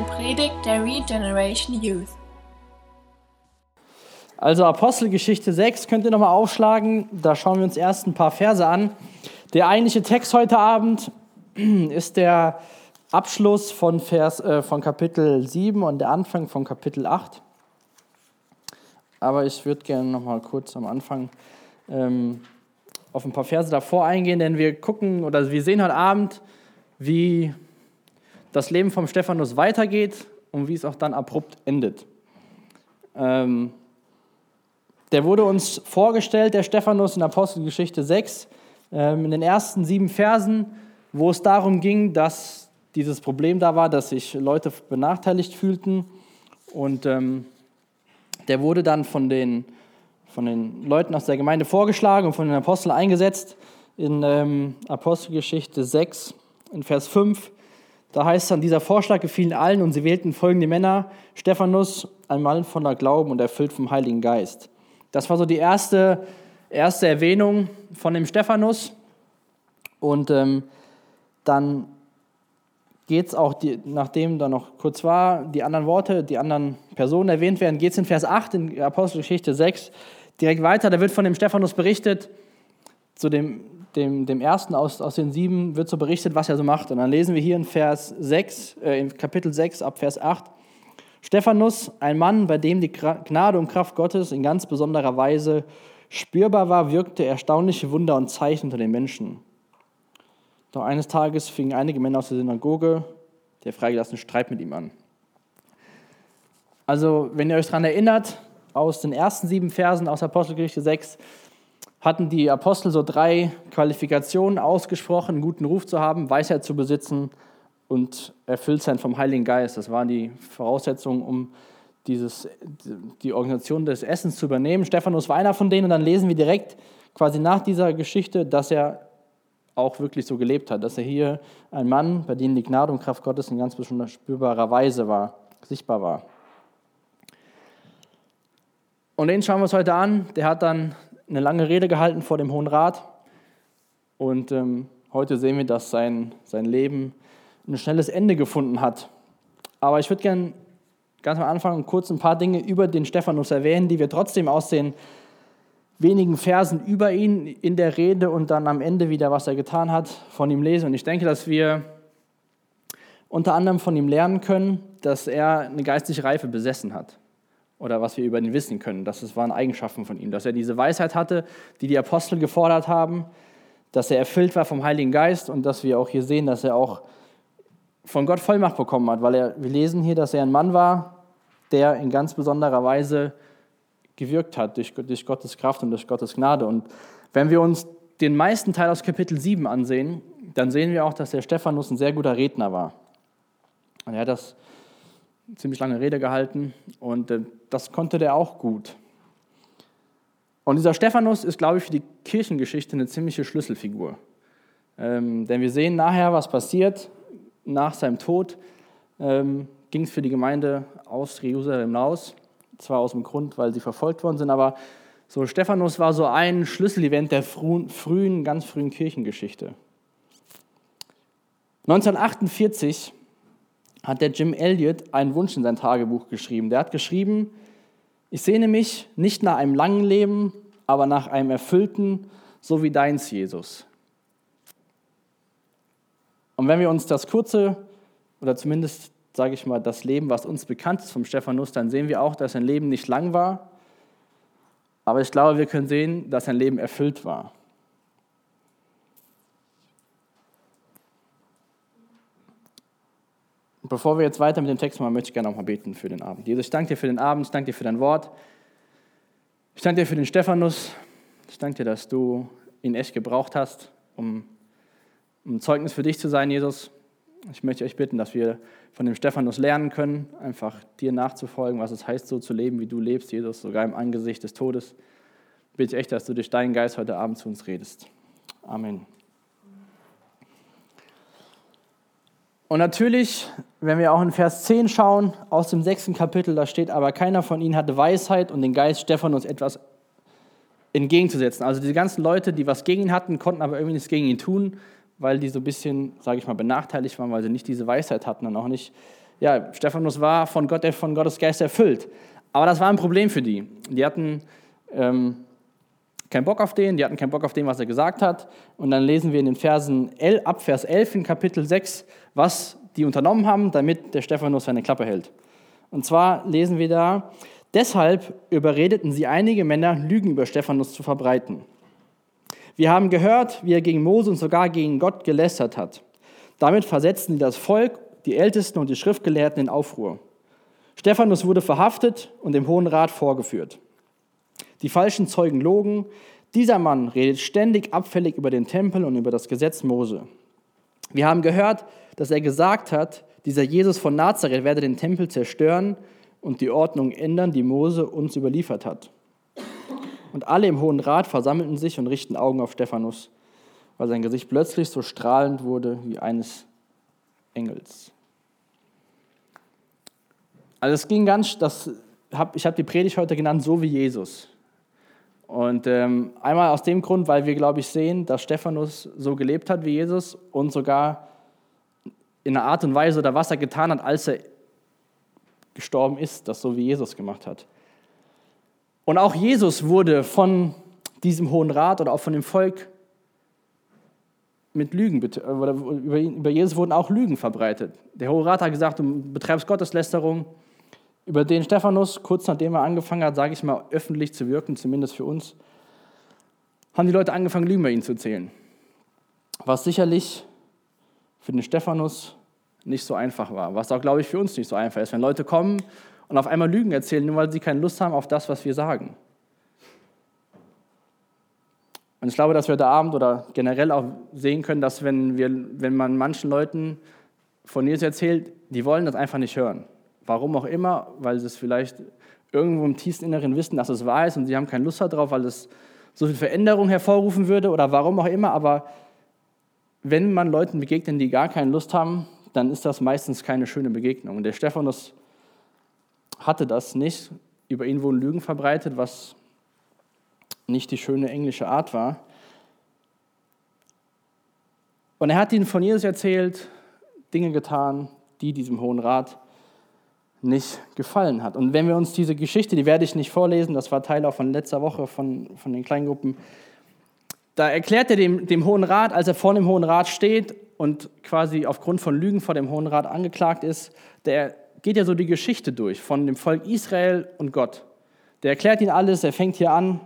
eine Predigt der Regeneration Youth. Also Apostelgeschichte 6 könnt ihr nochmal aufschlagen. Da schauen wir uns erst ein paar Verse an. Der eigentliche Text heute Abend ist der Abschluss von, Vers, äh, von Kapitel 7 und der Anfang von Kapitel 8. Aber ich würde gerne nochmal kurz am Anfang ähm, auf ein paar Verse davor eingehen, denn wir gucken oder wir sehen heute Abend, wie das Leben vom Stephanus weitergeht und wie es auch dann abrupt endet. Ähm, der wurde uns vorgestellt, der Stephanus in Apostelgeschichte 6, ähm, in den ersten sieben Versen, wo es darum ging, dass dieses Problem da war, dass sich Leute benachteiligt fühlten. Und ähm, der wurde dann von den, von den Leuten aus der Gemeinde vorgeschlagen und von den Aposteln eingesetzt. In ähm, Apostelgeschichte 6, in Vers 5, da heißt es dann, dieser Vorschlag gefiel allen und sie wählten folgende Männer, Stephanus, ein Mann voller Glauben und erfüllt vom Heiligen Geist. Das war so die erste, erste Erwähnung von dem Stephanus. Und ähm, dann geht es auch, die, nachdem da noch kurz war, die anderen Worte, die anderen Personen erwähnt werden, geht es in Vers 8 in Apostelgeschichte 6 direkt weiter. Da wird von dem Stephanus berichtet, zu dem, dem, dem ersten aus, aus den sieben wird so berichtet, was er so macht. Und dann lesen wir hier in Vers 6, äh, in Kapitel 6 ab Vers 8. Stephanus, ein Mann, bei dem die Gnade und Kraft Gottes in ganz besonderer Weise spürbar war, wirkte erstaunliche Wunder und Zeichen unter den Menschen. Doch eines Tages fingen einige Männer aus der Synagoge der freigelassenen Streit mit ihm an. Also, wenn ihr euch daran erinnert, aus den ersten sieben Versen aus Apostelgeschichte 6 hatten die Apostel so drei Qualifikationen ausgesprochen, einen guten Ruf zu haben, Weisheit zu besitzen, und erfüllt sein vom Heiligen Geist. Das waren die Voraussetzungen, um dieses, die Organisation des Essens zu übernehmen. Stephanus war einer von denen und dann lesen wir direkt quasi nach dieser Geschichte, dass er auch wirklich so gelebt hat, dass er hier ein Mann, bei dem die Gnade und Kraft Gottes in ganz bestimmter spürbarer Weise war, sichtbar war. Und den schauen wir uns heute an. Der hat dann eine lange Rede gehalten vor dem Hohen Rat. Und ähm, heute sehen wir, dass sein, sein Leben ein schnelles Ende gefunden hat. Aber ich würde gerne ganz am Anfang kurz ein paar Dinge über den Stephanus erwähnen, die wir trotzdem aus den wenigen Versen über ihn in der Rede und dann am Ende wieder, was er getan hat, von ihm lesen. Und ich denke, dass wir unter anderem von ihm lernen können, dass er eine geistliche Reife besessen hat. Oder was wir über ihn wissen können. Das waren Eigenschaften von ihm. Dass er diese Weisheit hatte, die die Apostel gefordert haben. Dass er erfüllt war vom Heiligen Geist und dass wir auch hier sehen, dass er auch von Gott Vollmacht bekommen hat, weil er, wir lesen hier, dass er ein Mann war, der in ganz besonderer Weise gewirkt hat durch, durch Gottes Kraft und durch Gottes Gnade. Und wenn wir uns den meisten Teil aus Kapitel 7 ansehen, dann sehen wir auch, dass der Stephanus ein sehr guter Redner war. Und er hat das ziemlich lange Rede gehalten und äh, das konnte der auch gut. Und dieser Stephanus ist, glaube ich, für die Kirchengeschichte eine ziemliche Schlüsselfigur. Ähm, denn wir sehen nachher, was passiert nach seinem Tod ähm, ging es für die Gemeinde aus Jerusalem hinaus. Zwar aus dem Grund, weil sie verfolgt worden sind, aber so Stephanus war so ein Schlüsselevent der frühen, ganz frühen Kirchengeschichte. 1948 hat der Jim Elliot einen Wunsch in sein Tagebuch geschrieben. Der hat geschrieben, ich sehne mich nicht nach einem langen Leben, aber nach einem erfüllten, so wie deins, Jesus. Und wenn wir uns das kurze, oder zumindest, sage ich mal, das Leben, was uns bekannt ist vom Stephanus, dann sehen wir auch, dass sein Leben nicht lang war. Aber ich glaube, wir können sehen, dass sein Leben erfüllt war. Bevor wir jetzt weiter mit dem Text machen, möchte ich gerne auch mal beten für den Abend. Jesus, ich danke dir für den Abend, ich danke dir für dein Wort. Ich danke dir für den Stephanus. Ich danke dir, dass du ihn echt gebraucht hast, um ein Zeugnis für dich zu sein, Jesus. Ich möchte euch bitten, dass wir von dem Stephanus lernen können, einfach dir nachzufolgen, was es heißt, so zu leben, wie du lebst, Jesus, sogar im Angesicht des Todes. Ich bitte ich echt, dass du durch deinen Geist heute Abend zu uns redest. Amen. Und natürlich, wenn wir auch in Vers 10 schauen, aus dem sechsten Kapitel, da steht, aber keiner von ihnen hatte Weisheit und den Geist Stephanus etwas entgegenzusetzen. Also die ganzen Leute, die was gegen ihn hatten, konnten aber irgendwie nichts gegen ihn tun weil die so ein bisschen, sage ich mal, benachteiligt waren, weil sie nicht diese Weisheit hatten und auch nicht ja, Stephanus war von, Gott, von Gottes Geist erfüllt. Aber das war ein Problem für die. Die hatten ähm, keinen Bock auf den, die hatten keinen Bock auf den, was er gesagt hat. Und dann lesen wir in den Versen 11, ab Vers 11 in Kapitel 6, was die unternommen haben, damit der Stephanus seine Klappe hält. Und zwar lesen wir da, deshalb überredeten sie einige Männer, Lügen über Stephanus zu verbreiten. Wir haben gehört, wie er gegen Mose und sogar gegen Gott gelästert hat. Damit versetzten sie das Volk, die Ältesten und die Schriftgelehrten in Aufruhr. Stephanus wurde verhaftet und dem Hohen Rat vorgeführt. Die falschen Zeugen logen. Dieser Mann redet ständig abfällig über den Tempel und über das Gesetz Mose. Wir haben gehört, dass er gesagt hat, dieser Jesus von Nazareth werde den Tempel zerstören und die Ordnung ändern, die Mose uns überliefert hat. Und alle im Hohen Rat versammelten sich und richten Augen auf Stephanus, weil sein Gesicht plötzlich so strahlend wurde wie eines Engels. Also es ging ganz, das ich habe die Predigt heute genannt, so wie Jesus. Und ähm, einmal aus dem Grund, weil wir, glaube ich, sehen, dass Stephanus so gelebt hat wie Jesus und sogar in einer Art und Weise oder was er getan hat, als er gestorben ist, das so wie Jesus gemacht hat. Und auch Jesus wurde von diesem Hohen Rat oder auch von dem Volk mit Lügen, oder über Jesus wurden auch Lügen verbreitet. Der Hohe Rat hat gesagt, du betreibst Gotteslästerung. Über den Stephanus, kurz nachdem er angefangen hat, sage ich mal, öffentlich zu wirken, zumindest für uns, haben die Leute angefangen, Lügen bei ihm zu zählen. Was sicherlich für den Stephanus nicht so einfach war. Was auch, glaube ich, für uns nicht so einfach ist, wenn Leute kommen und auf einmal Lügen erzählen, nur weil sie keine Lust haben auf das, was wir sagen. Und ich glaube, dass wir heute Abend oder generell auch sehen können, dass wenn, wir, wenn man manchen Leuten von Jesus erzählt, die wollen das einfach nicht hören. Warum auch immer, weil sie es vielleicht irgendwo im tiefsten Inneren wissen, dass es wahr ist und sie haben keine Lust darauf, weil es so viel Veränderung hervorrufen würde oder warum auch immer. Aber wenn man Leuten begegnet, die gar keine Lust haben, dann ist das meistens keine schöne Begegnung. Und der Stephanus hatte das nicht. Über ihn wurden Lügen verbreitet, was nicht die schöne englische Art war. Und er hat ihnen von Jesus erzählt, Dinge getan, die diesem Hohen Rat nicht gefallen hat. Und wenn wir uns diese Geschichte, die werde ich nicht vorlesen, das war Teil auch von letzter Woche von, von den Kleingruppen, da erklärt er dem, dem Hohen Rat, als er vor dem Hohen Rat steht und quasi aufgrund von Lügen vor dem Hohen Rat angeklagt ist, der geht ja so die Geschichte durch von dem Volk Israel und Gott. Der erklärt ihnen alles, er fängt hier an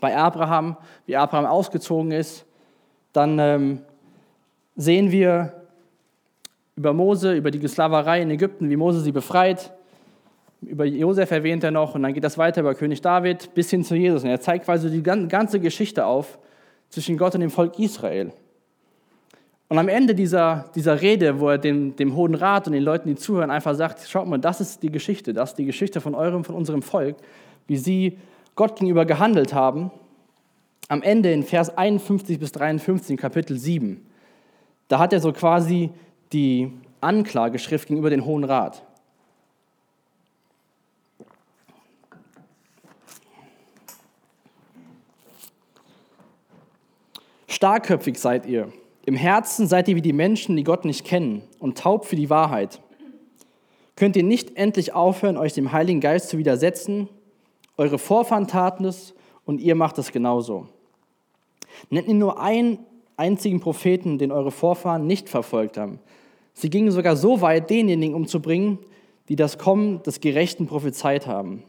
bei Abraham, wie Abraham ausgezogen ist. Dann ähm, sehen wir über Mose, über die Sklaverei in Ägypten, wie Mose sie befreit. Über Josef erwähnt er noch und dann geht das weiter über König David bis hin zu Jesus. Und er zeigt quasi die ganze Geschichte auf zwischen Gott und dem Volk Israel. Und am Ende dieser, dieser Rede, wo er dem, dem Hohen Rat und den Leuten, die zuhören, einfach sagt, schaut mal, das ist die Geschichte, das ist die Geschichte von eurem, von unserem Volk, wie sie Gott gegenüber gehandelt haben. Am Ende in Vers 51 bis 53, Kapitel 7, da hat er so quasi die Anklageschrift gegenüber den Hohen Rat. Starkköpfig seid ihr im Herzen seid ihr wie die Menschen, die Gott nicht kennen und taub für die Wahrheit. Könnt ihr nicht endlich aufhören, euch dem Heiligen Geist zu widersetzen? Eure Vorfahren taten es und ihr macht es genauso. Nennt ihr nur einen einzigen Propheten, den eure Vorfahren nicht verfolgt haben. Sie gingen sogar so weit, denjenigen umzubringen, die das Kommen des Gerechten prophezeit haben,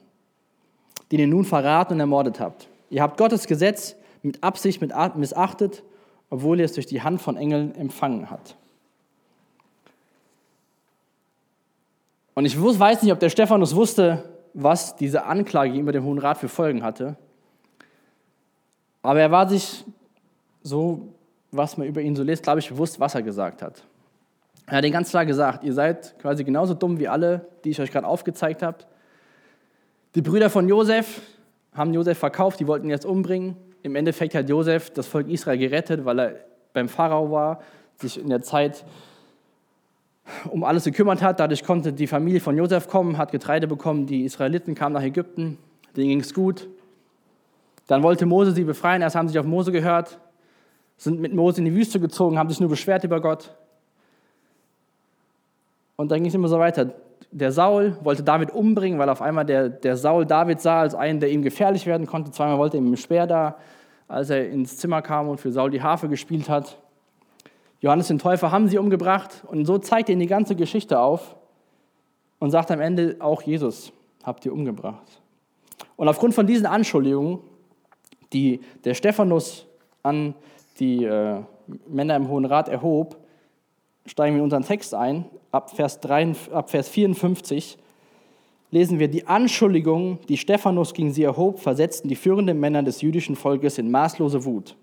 den ihr nun verraten und ermordet habt. Ihr habt Gottes Gesetz mit Absicht missachtet obwohl er es durch die Hand von Engeln empfangen hat. Und ich weiß nicht, ob der Stephanus wusste, was diese Anklage gegenüber dem Hohen Rat für Folgen hatte. Aber er war sich so, was man über ihn so liest, glaube ich, bewusst, was er gesagt hat. Er hat den ganz klar gesagt, ihr seid quasi genauso dumm wie alle, die ich euch gerade aufgezeigt habe. Die Brüder von Josef haben Josef verkauft, die wollten ihn jetzt umbringen im Endeffekt hat Josef das Volk Israel gerettet, weil er beim Pharao war, sich in der Zeit um alles gekümmert hat. Dadurch konnte die Familie von Josef kommen, hat Getreide bekommen. Die Israeliten kamen nach Ägypten, denen ging es gut. Dann wollte Mose sie befreien. Erst haben sie sich auf Mose gehört, sind mit Mose in die Wüste gezogen, haben sich nur beschwert über Gott. Und dann ging es immer so weiter. Der Saul wollte David umbringen, weil auf einmal der, der Saul David sah als einen, der ihm gefährlich werden konnte. Zweimal wollte er ihm ein Speer da, als er ins Zimmer kam und für Saul die Harfe gespielt hat. Johannes den Täufer haben sie umgebracht und so zeigt er ihnen die ganze Geschichte auf und sagt am Ende auch Jesus habt ihr umgebracht. Und aufgrund von diesen Anschuldigungen, die der Stephanus an die äh, Männer im Hohen Rat erhob, steigen wir in unseren Text ein. Ab Vers, 3, ab Vers 54 lesen wir, die Anschuldigungen, die Stephanus gegen sie erhob, versetzten die führenden Männer des jüdischen Volkes in maßlose Wut.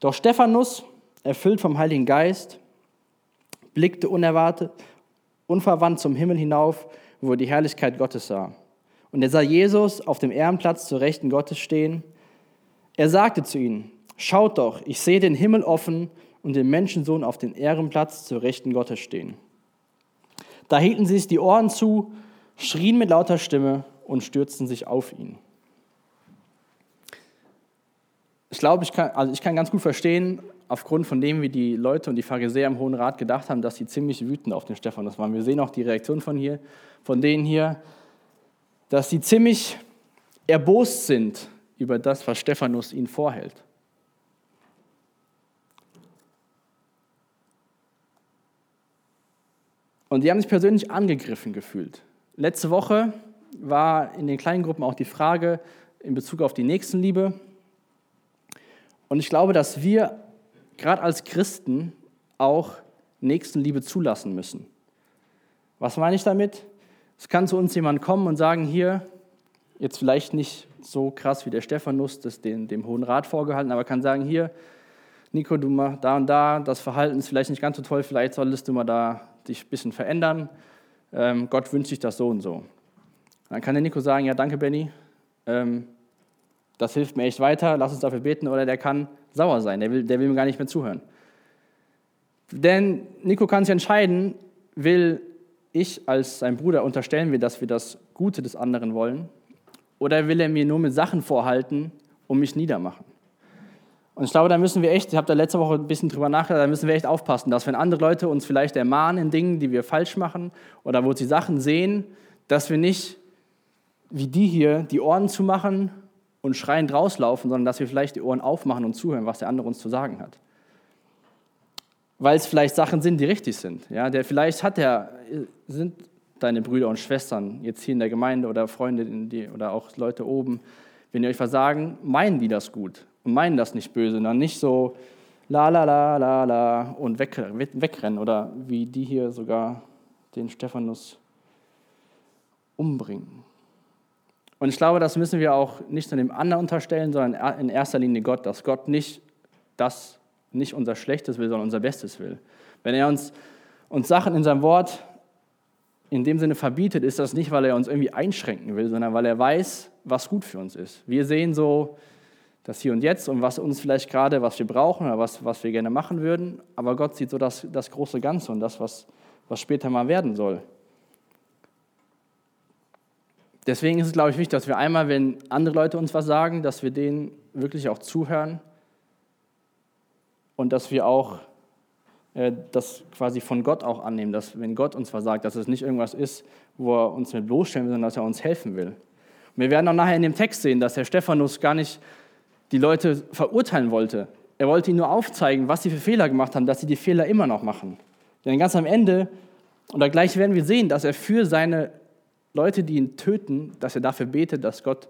Doch Stephanus, erfüllt vom Heiligen Geist, blickte unerwartet, unverwandt zum Himmel hinauf, wo er die Herrlichkeit Gottes sah. Und er sah Jesus auf dem Ehrenplatz zur Rechten Gottes stehen. Er sagte zu ihnen, schaut doch, ich sehe den Himmel offen und den Menschensohn auf dem Ehrenplatz zur Rechten Gottes stehen. Da hielten sie sich die Ohren zu, schrien mit lauter Stimme und stürzten sich auf ihn. Ich glaube, ich kann, also ich kann ganz gut verstehen, aufgrund von dem, wie die Leute und die Pharisäer im Hohen Rat gedacht haben, dass sie ziemlich wütend auf den Stephanus waren. Wir sehen auch die Reaktion von hier, von denen hier, dass sie ziemlich erbost sind über das, was Stephanus ihnen vorhält. Und die haben sich persönlich angegriffen gefühlt. Letzte Woche war in den kleinen Gruppen auch die Frage in Bezug auf die Nächstenliebe. Und ich glaube, dass wir gerade als Christen auch Nächstenliebe zulassen müssen. Was meine ich damit? Es kann zu uns jemand kommen und sagen, hier, jetzt vielleicht nicht so krass wie der Stephanus, das den, dem Hohen Rat vorgehalten, aber kann sagen, hier, Nico, du machst da und da, das Verhalten ist vielleicht nicht ganz so toll, vielleicht solltest du mal da dich ein bisschen verändern. Ähm, Gott wünscht sich das so und so. Dann kann der Nico sagen, ja, danke, Benny, ähm, das hilft mir echt weiter, lass uns dafür beten. Oder der kann sauer sein, der will, der will mir gar nicht mehr zuhören. Denn Nico kann sich entscheiden, will ich als sein Bruder unterstellen wir, dass wir das Gute des anderen wollen? Oder will er mir nur mit Sachen vorhalten und mich niedermachen? Und ich glaube, da müssen wir echt, ich habe da letzte Woche ein bisschen drüber nachgedacht, da müssen wir echt aufpassen, dass wenn andere Leute uns vielleicht ermahnen in Dingen, die wir falsch machen oder wo sie Sachen sehen, dass wir nicht wie die hier die Ohren zumachen und schreiend rauslaufen, sondern dass wir vielleicht die Ohren aufmachen und zuhören, was der andere uns zu sagen hat weil es vielleicht Sachen sind, die richtig sind. Ja, der vielleicht hat er, sind deine Brüder und Schwestern jetzt hier in der Gemeinde oder Freunde die, oder auch Leute oben, wenn ihr euch versagen, meinen die das gut und meinen das nicht böse, dann nicht so la la la la la und weg, wegrennen oder wie die hier sogar den Stephanus umbringen. Und ich glaube, das müssen wir auch nicht nur dem anderen unterstellen, sondern in erster Linie Gott, dass Gott nicht das nicht unser Schlechtes will, sondern unser Bestes will. Wenn er uns, uns Sachen in seinem Wort in dem Sinne verbietet, ist das nicht, weil er uns irgendwie einschränken will, sondern weil er weiß, was gut für uns ist. Wir sehen so das Hier und Jetzt und was uns vielleicht gerade, was wir brauchen oder was, was wir gerne machen würden, aber Gott sieht so das, das große Ganze und das, was, was später mal werden soll. Deswegen ist es, glaube ich, wichtig, dass wir einmal, wenn andere Leute uns was sagen, dass wir denen wirklich auch zuhören und dass wir auch äh, das quasi von Gott auch annehmen, dass wenn Gott uns versagt, dass es nicht irgendwas ist, wo er uns mit bloßstellen will, sondern dass er uns helfen will. Und wir werden auch nachher in dem Text sehen, dass der Stephanus gar nicht die Leute verurteilen wollte. Er wollte ihnen nur aufzeigen, was sie für Fehler gemacht haben, dass sie die Fehler immer noch machen. Denn ganz am Ende, oder gleich werden wir sehen, dass er für seine Leute, die ihn töten, dass er dafür betet, dass Gott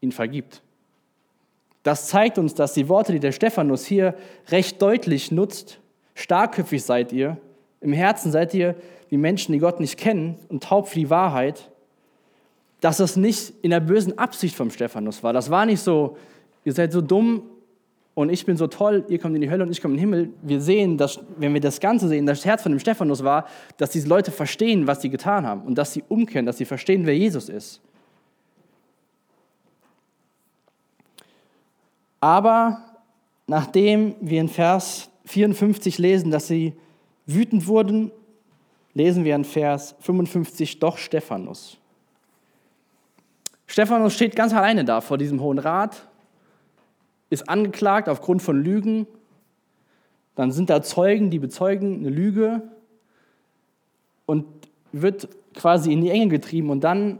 ihn vergibt. Das zeigt uns, dass die Worte, die der Stephanus hier recht deutlich nutzt, starkköpfig seid ihr, im Herzen seid ihr wie Menschen, die Gott nicht kennen und taub für die Wahrheit, dass das nicht in der bösen Absicht vom Stephanus war. Das war nicht so, ihr seid so dumm und ich bin so toll, ihr kommt in die Hölle und ich komme in den Himmel. Wir sehen, dass, wenn wir das Ganze sehen, das Herz von dem Stephanus war, dass diese Leute verstehen, was sie getan haben und dass sie umkehren, dass sie verstehen, wer Jesus ist. Aber nachdem wir in Vers 54 lesen, dass sie wütend wurden, lesen wir in Vers 55 doch Stephanus. Stephanus steht ganz alleine da vor diesem Hohen Rat, ist angeklagt aufgrund von Lügen. Dann sind da Zeugen, die bezeugen eine Lüge. und wird quasi in die Enge getrieben und dann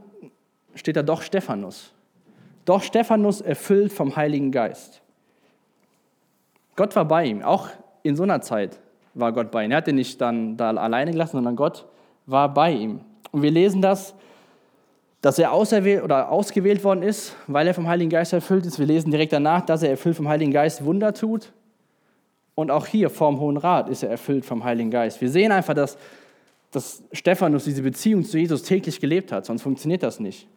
steht da doch Stephanus. Doch Stephanus erfüllt vom Heiligen Geist. Gott war bei ihm, auch in so einer Zeit war Gott bei ihm. Er hat ihn nicht dann da alleine gelassen, sondern Gott war bei ihm. Und wir lesen das, dass er auserwählt oder ausgewählt worden ist, weil er vom Heiligen Geist erfüllt ist. Wir lesen direkt danach, dass er erfüllt vom Heiligen Geist Wunder tut. Und auch hier vorm Hohen Rat ist er erfüllt vom Heiligen Geist. Wir sehen einfach, dass, dass Stephanus diese Beziehung zu Jesus täglich gelebt hat, sonst funktioniert das nicht.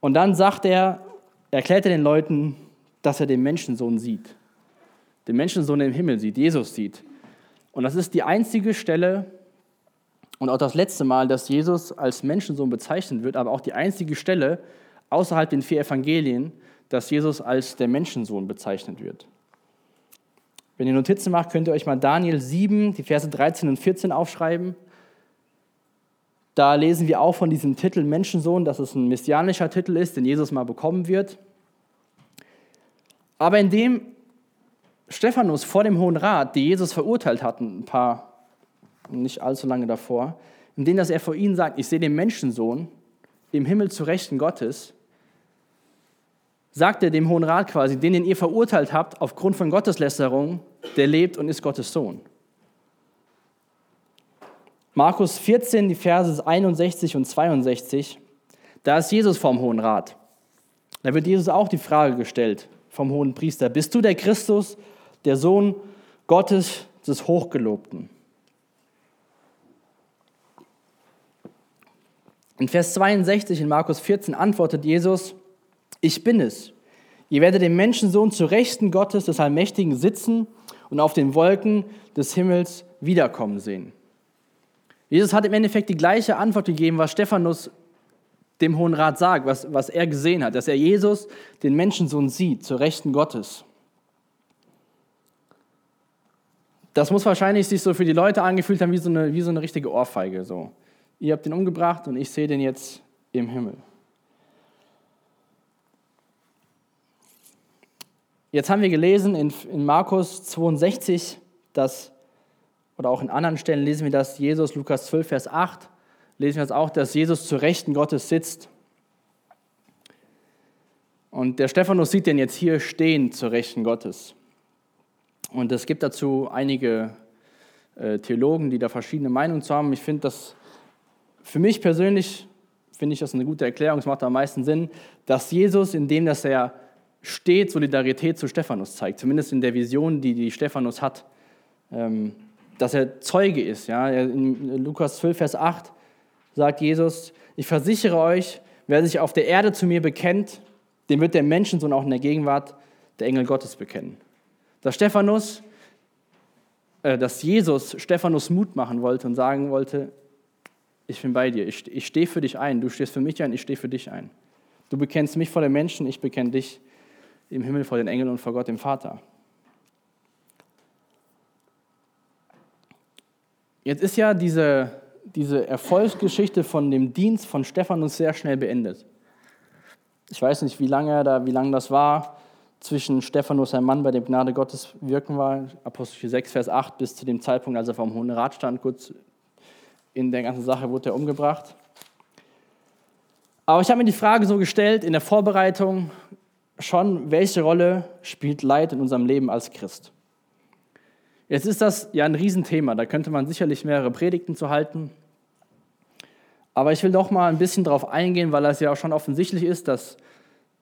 Und dann sagt er, erklärt er den Leuten, dass er den Menschensohn sieht. Den Menschensohn im Himmel sieht, Jesus sieht. Und das ist die einzige Stelle und auch das letzte Mal, dass Jesus als Menschensohn bezeichnet wird, aber auch die einzige Stelle außerhalb den vier Evangelien, dass Jesus als der Menschensohn bezeichnet wird. Wenn ihr Notizen macht, könnt ihr euch mal Daniel 7, die Verse 13 und 14 aufschreiben. Da lesen wir auch von diesem Titel Menschensohn, dass es ein messianischer Titel ist, den Jesus mal bekommen wird. Aber indem Stephanus vor dem Hohen Rat, die Jesus verurteilt hatten, ein paar, nicht allzu lange davor, indem dass er vor ihnen sagt, ich sehe den Menschensohn im Himmel zu Rechten Gottes, sagt er dem Hohen Rat quasi, den, den ihr verurteilt habt aufgrund von Gotteslästerung, der lebt und ist Gottes Sohn. Markus 14, die Verse 61 und 62, da ist Jesus vom Hohen Rat. Da wird Jesus auch die Frage gestellt vom Hohen Priester, bist du der Christus, der Sohn Gottes des Hochgelobten? In Vers 62 in Markus 14 antwortet Jesus, ich bin es. Ihr werdet den Menschensohn zu Rechten Gottes des Allmächtigen sitzen und auf den Wolken des Himmels wiederkommen sehen. Jesus hat im Endeffekt die gleiche Antwort gegeben, was Stephanus dem Hohen Rat sagt, was, was er gesehen hat, dass er Jesus, den Menschensohn, sieht, zur Rechten Gottes. Das muss wahrscheinlich sich so für die Leute angefühlt haben wie so eine, wie so eine richtige Ohrfeige. So. Ihr habt ihn umgebracht und ich sehe den jetzt im Himmel. Jetzt haben wir gelesen in, in Markus 62, dass oder auch in anderen Stellen lesen wir das, Jesus, Lukas 12, Vers 8, lesen wir das auch, dass Jesus zur Rechten Gottes sitzt. Und der Stephanus sieht den jetzt hier stehen zur Rechten Gottes. Und es gibt dazu einige äh, Theologen, die da verschiedene Meinungen zu haben. Ich finde das, für mich persönlich, finde ich das eine gute Erklärung, es macht am meisten Sinn, dass Jesus, indem dass er steht, Solidarität zu Stephanus zeigt, zumindest in der Vision, die, die Stephanus hat. Ähm, dass er Zeuge ist. Ja? In Lukas 12, Vers 8 sagt Jesus, ich versichere euch, wer sich auf der Erde zu mir bekennt, dem wird der Menschensohn auch in der Gegenwart der Engel Gottes bekennen. Dass Stephanus, äh, dass Jesus Stephanus Mut machen wollte und sagen wollte, ich bin bei dir, ich, ich stehe für dich ein, du stehst für mich ein, ich stehe für dich ein. Du bekennst mich vor den Menschen, ich bekenne dich im Himmel vor den Engeln und vor Gott dem Vater. Jetzt ist ja diese, diese Erfolgsgeschichte von dem Dienst von Stephanus sehr schnell beendet. Ich weiß nicht, wie lange, da, wie lange das war zwischen Stephanus, ein Mann, bei dem Gnade Gottes wirken war, Apostel 6, Vers 8, bis zu dem Zeitpunkt, als er vom Hohen Rat stand, kurz in der ganzen Sache wurde er umgebracht. Aber ich habe mir die Frage so gestellt in der Vorbereitung schon, welche Rolle spielt Leid in unserem Leben als Christ? Jetzt ist das ja ein Riesenthema, da könnte man sicherlich mehrere Predigten zu halten. Aber ich will doch mal ein bisschen darauf eingehen, weil es ja auch schon offensichtlich ist, dass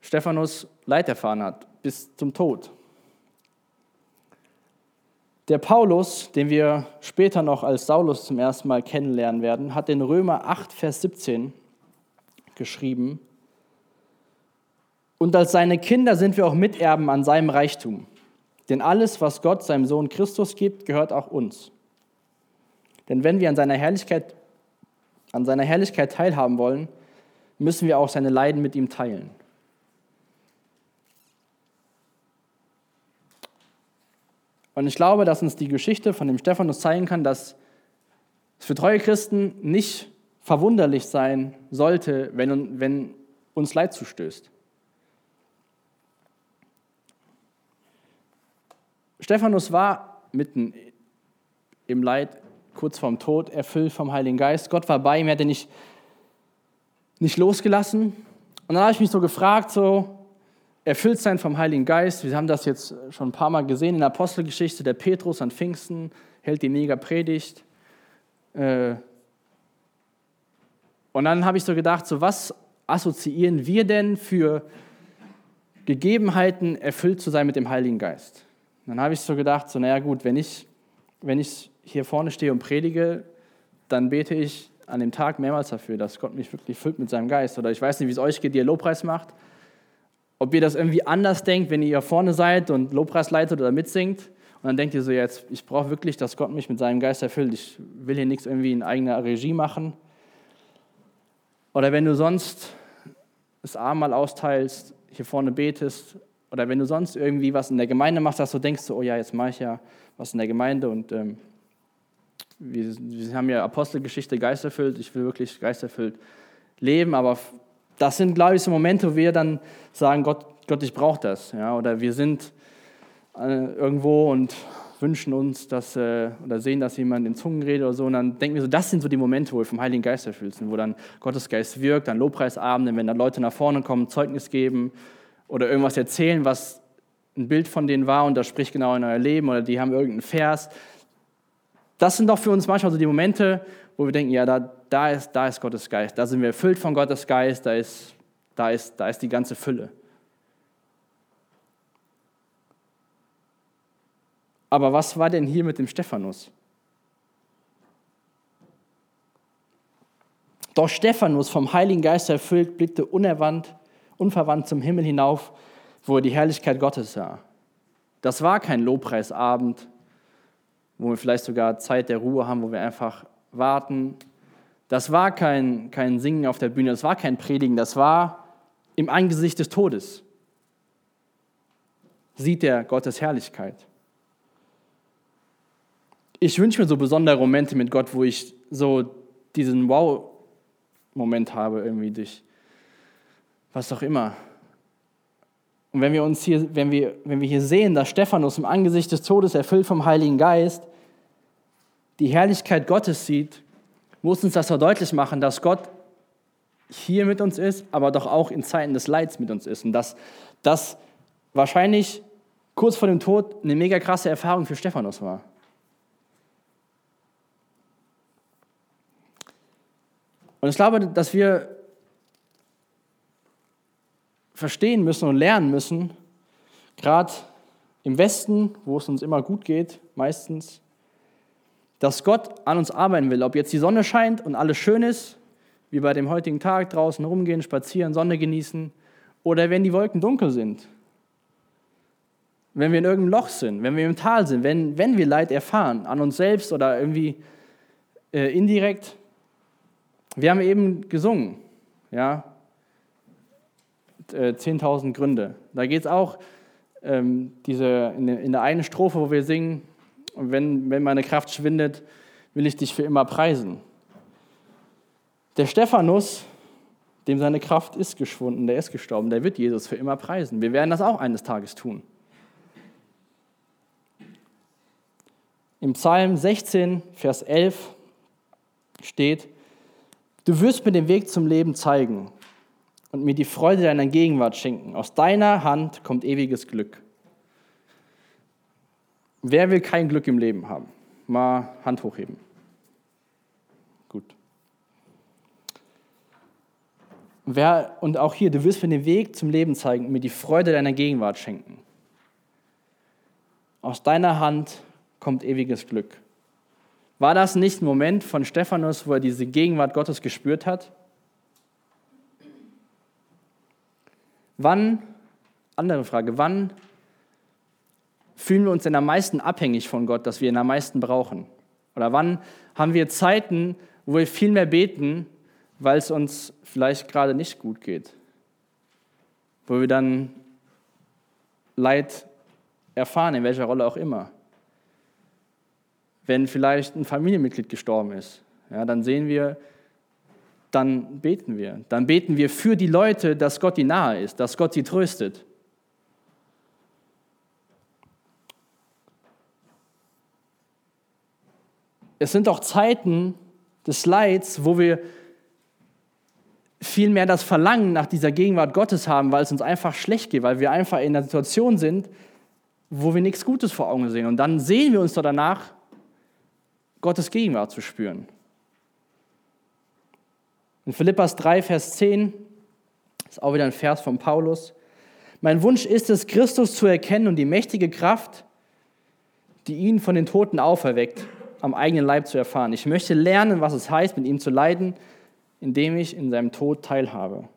Stephanus Leid erfahren hat, bis zum Tod. Der Paulus, den wir später noch als Saulus zum ersten Mal kennenlernen werden, hat in Römer 8, Vers 17 geschrieben, und als seine Kinder sind wir auch Miterben an seinem Reichtum. Denn alles, was Gott seinem Sohn Christus gibt, gehört auch uns. Denn wenn wir an seiner Herrlichkeit, an seiner Herrlichkeit teilhaben wollen, müssen wir auch seine Leiden mit ihm teilen. Und ich glaube, dass uns die Geschichte von dem Stephanus zeigen kann, dass es für treue Christen nicht verwunderlich sein sollte, wenn, wenn uns Leid zustößt. Stephanus war mitten im Leid kurz vorm Tod, erfüllt vom Heiligen Geist. Gott war bei ihm, er hat ihn nicht, nicht losgelassen. Und dann habe ich mich so gefragt, so, erfüllt sein vom Heiligen Geist. Wir haben das jetzt schon ein paar Mal gesehen in der Apostelgeschichte. Der Petrus an Pfingsten hält die mega Predigt. Äh, und dann habe ich so gedacht, so was assoziieren wir denn für Gegebenheiten, erfüllt zu sein mit dem Heiligen Geist? Dann habe ich so gedacht, so naja gut, wenn ich, wenn ich hier vorne stehe und predige, dann bete ich an dem Tag mehrmals dafür, dass Gott mich wirklich füllt mit seinem Geist. Oder ich weiß nicht, wie es euch geht, ihr Lobpreis macht. Ob ihr das irgendwie anders denkt, wenn ihr hier vorne seid und Lobpreis leitet oder mitsingt. Und dann denkt ihr so, jetzt, ich brauche wirklich, dass Gott mich mit seinem Geist erfüllt. Ich will hier nichts irgendwie in eigener Regie machen. Oder wenn du sonst das Abendmahl austeilst, hier vorne betest, oder wenn du sonst irgendwie was in der Gemeinde machst, dass du denkst, oh ja, jetzt mache ich ja was in der Gemeinde und ähm, wir, wir, haben ja Apostelgeschichte geisterfüllt, ich will wirklich geisterfüllt leben, aber das sind, glaube ich, so Momente, wo wir dann sagen, Gott, Gott ich brauche das. Ja? Oder wir sind äh, irgendwo und wünschen uns, dass, äh, oder sehen, dass jemand in Zungen redet oder so, und dann denken wir so, das sind so die Momente, wo wir vom Heiligen Geist erfüllt sind, wo dann Gottes Geist wirkt, dann Lobpreisabende, wenn dann Leute nach vorne kommen, Zeugnis geben oder irgendwas erzählen, was ein Bild von denen war und das spricht genau in euer Leben oder die haben irgendeinen Vers. Das sind doch für uns manchmal so die Momente, wo wir denken, ja, da, da, ist, da ist Gottes Geist, da sind wir erfüllt von Gottes Geist, da ist, da ist, da ist die ganze Fülle. Aber was war denn hier mit dem Stephanus? Doch Stephanus, vom Heiligen Geist erfüllt, blickte unerwandt, unverwandt zum Himmel hinauf, wo er die Herrlichkeit Gottes sah. Das war kein Lobpreisabend, wo wir vielleicht sogar Zeit der Ruhe haben, wo wir einfach warten. Das war kein, kein Singen auf der Bühne, das war kein Predigen, das war im Angesicht des Todes. Sieht er Gottes Herrlichkeit ich wünsche mir so besondere Momente mit Gott, wo ich so diesen Wow-Moment habe, irgendwie durch was auch immer. Und wenn wir uns hier, wenn wir, wenn wir hier sehen, dass Stephanus im Angesicht des Todes erfüllt vom Heiligen Geist die Herrlichkeit Gottes sieht, muss uns das so deutlich machen, dass Gott hier mit uns ist, aber doch auch in Zeiten des Leids mit uns ist. Und dass das wahrscheinlich kurz vor dem Tod eine mega krasse Erfahrung für Stephanus war. Und ich glaube, dass wir verstehen müssen und lernen müssen, gerade im Westen, wo es uns immer gut geht, meistens, dass Gott an uns arbeiten will. Ob jetzt die Sonne scheint und alles schön ist, wie bei dem heutigen Tag draußen rumgehen, spazieren, Sonne genießen, oder wenn die Wolken dunkel sind, wenn wir in irgendeinem Loch sind, wenn wir im Tal sind, wenn, wenn wir Leid erfahren, an uns selbst oder irgendwie äh, indirekt, wir haben eben gesungen, ja, 10.000 äh, Gründe. Da geht es auch ähm, diese, in, in der einen Strophe, wo wir singen, wenn, wenn meine Kraft schwindet, will ich dich für immer preisen. Der Stephanus, dem seine Kraft ist geschwunden, der ist gestorben, der wird Jesus für immer preisen. Wir werden das auch eines Tages tun. Im Psalm 16, Vers 11 steht, Du wirst mir den Weg zum Leben zeigen und mir die Freude deiner Gegenwart schenken. Aus deiner Hand kommt ewiges Glück. Wer will kein Glück im Leben haben? Mal Hand hochheben. Gut. Wer, und auch hier, du wirst mir den Weg zum Leben zeigen und mir die Freude deiner Gegenwart schenken. Aus deiner Hand kommt ewiges Glück. War das nicht ein Moment von Stephanus, wo er diese Gegenwart Gottes gespürt hat? Wann, andere Frage, wann fühlen wir uns denn am meisten abhängig von Gott, dass wir ihn am meisten brauchen? Oder wann haben wir Zeiten, wo wir viel mehr beten, weil es uns vielleicht gerade nicht gut geht? Wo wir dann Leid erfahren, in welcher Rolle auch immer wenn vielleicht ein Familienmitglied gestorben ist. Ja, dann sehen wir, dann beten wir. Dann beten wir für die Leute, dass Gott ihnen nahe ist, dass Gott sie tröstet. Es sind auch Zeiten des Leids, wo wir viel mehr das Verlangen nach dieser Gegenwart Gottes haben, weil es uns einfach schlecht geht, weil wir einfach in einer Situation sind, wo wir nichts Gutes vor Augen sehen. Und dann sehen wir uns doch danach, Gottes Gegenwart zu spüren. In Philippas 3, Vers 10 ist auch wieder ein Vers von Paulus. Mein Wunsch ist es, Christus zu erkennen und die mächtige Kraft, die ihn von den Toten auferweckt, am eigenen Leib zu erfahren. Ich möchte lernen, was es heißt, mit ihm zu leiden, indem ich in seinem Tod teilhabe.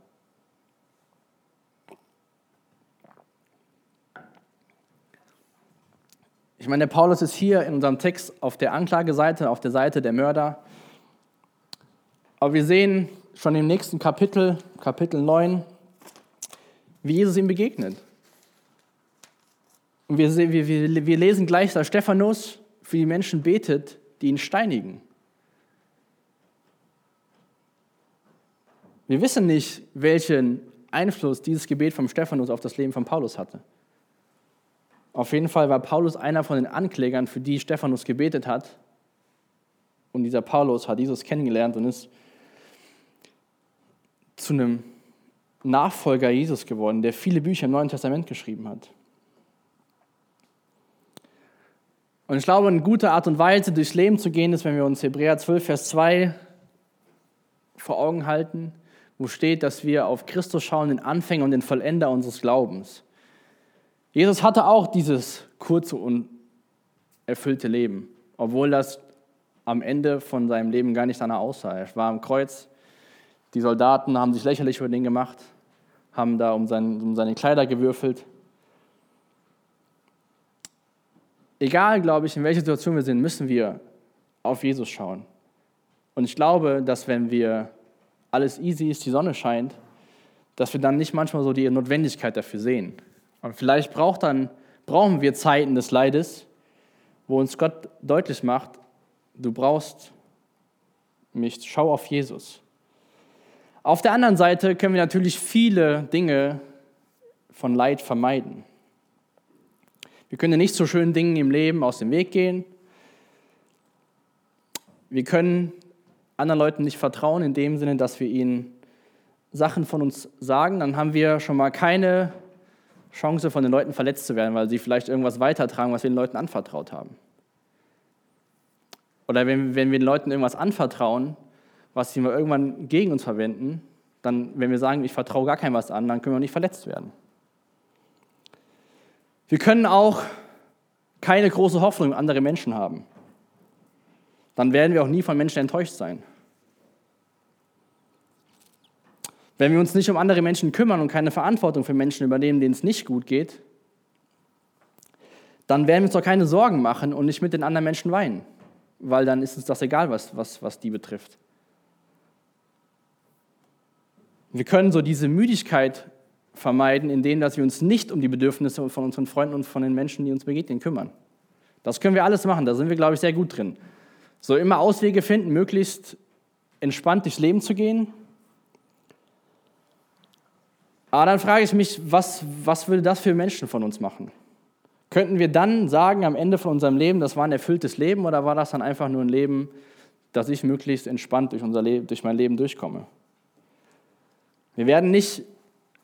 Ich meine, der Paulus ist hier in unserem Text auf der Anklageseite, auf der Seite der Mörder. Aber wir sehen schon im nächsten Kapitel, Kapitel 9, wie Jesus ihm begegnet. Und wir, wir, wir lesen gleich, dass Stephanus für die Menschen betet, die ihn steinigen. Wir wissen nicht, welchen Einfluss dieses Gebet vom Stephanus auf das Leben von Paulus hatte. Auf jeden Fall war Paulus einer von den Anklägern, für die Stephanus gebetet hat. Und dieser Paulus hat Jesus kennengelernt und ist zu einem Nachfolger Jesus geworden, der viele Bücher im Neuen Testament geschrieben hat. Und ich glaube, eine gute Art und Weise, durchs Leben zu gehen, ist, wenn wir uns Hebräer 12, Vers 2 vor Augen halten, wo steht, dass wir auf Christus schauen, den Anfänger und den Vollender unseres Glaubens. Jesus hatte auch dieses kurze und erfüllte Leben, obwohl das am Ende von seinem Leben gar nicht danach aussah. Er war am Kreuz, die Soldaten haben sich lächerlich über den gemacht, haben da um, sein, um seine Kleider gewürfelt. Egal, glaube ich, in welcher Situation wir sind, müssen wir auf Jesus schauen. Und ich glaube, dass wenn wir alles easy ist, die Sonne scheint, dass wir dann nicht manchmal so die Notwendigkeit dafür sehen. Und vielleicht braucht dann, brauchen wir Zeiten des Leides, wo uns Gott deutlich macht, du brauchst mich, schau auf Jesus. Auf der anderen Seite können wir natürlich viele Dinge von Leid vermeiden. Wir können nicht so schönen Dingen im Leben aus dem Weg gehen. Wir können anderen Leuten nicht vertrauen in dem Sinne, dass wir ihnen Sachen von uns sagen. Dann haben wir schon mal keine Chance, von den Leuten verletzt zu werden, weil sie vielleicht irgendwas weitertragen, was wir den Leuten anvertraut haben. Oder wenn, wenn wir den Leuten irgendwas anvertrauen, was sie mal irgendwann gegen uns verwenden, dann, wenn wir sagen, ich vertraue gar keinem was an, dann können wir nicht verletzt werden. Wir können auch keine große Hoffnung in andere Menschen haben. Dann werden wir auch nie von Menschen enttäuscht sein. Wenn wir uns nicht um andere Menschen kümmern und keine Verantwortung für Menschen übernehmen, denen es nicht gut geht, dann werden wir uns doch keine Sorgen machen und nicht mit den anderen Menschen weinen, weil dann ist uns das egal, was, was, was die betrifft. Wir können so diese Müdigkeit vermeiden, indem dass wir uns nicht um die Bedürfnisse von unseren Freunden und von den Menschen, die uns begegnen, kümmern. Das können wir alles machen, da sind wir, glaube ich, sehr gut drin. So immer Auswege finden, möglichst entspannt durchs Leben zu gehen. Aber dann frage ich mich, was, was würde das für Menschen von uns machen? Könnten wir dann sagen am Ende von unserem Leben, das war ein erfülltes Leben oder war das dann einfach nur ein Leben, dass ich möglichst entspannt durch, unser Leben, durch mein Leben durchkomme? Wir werden nicht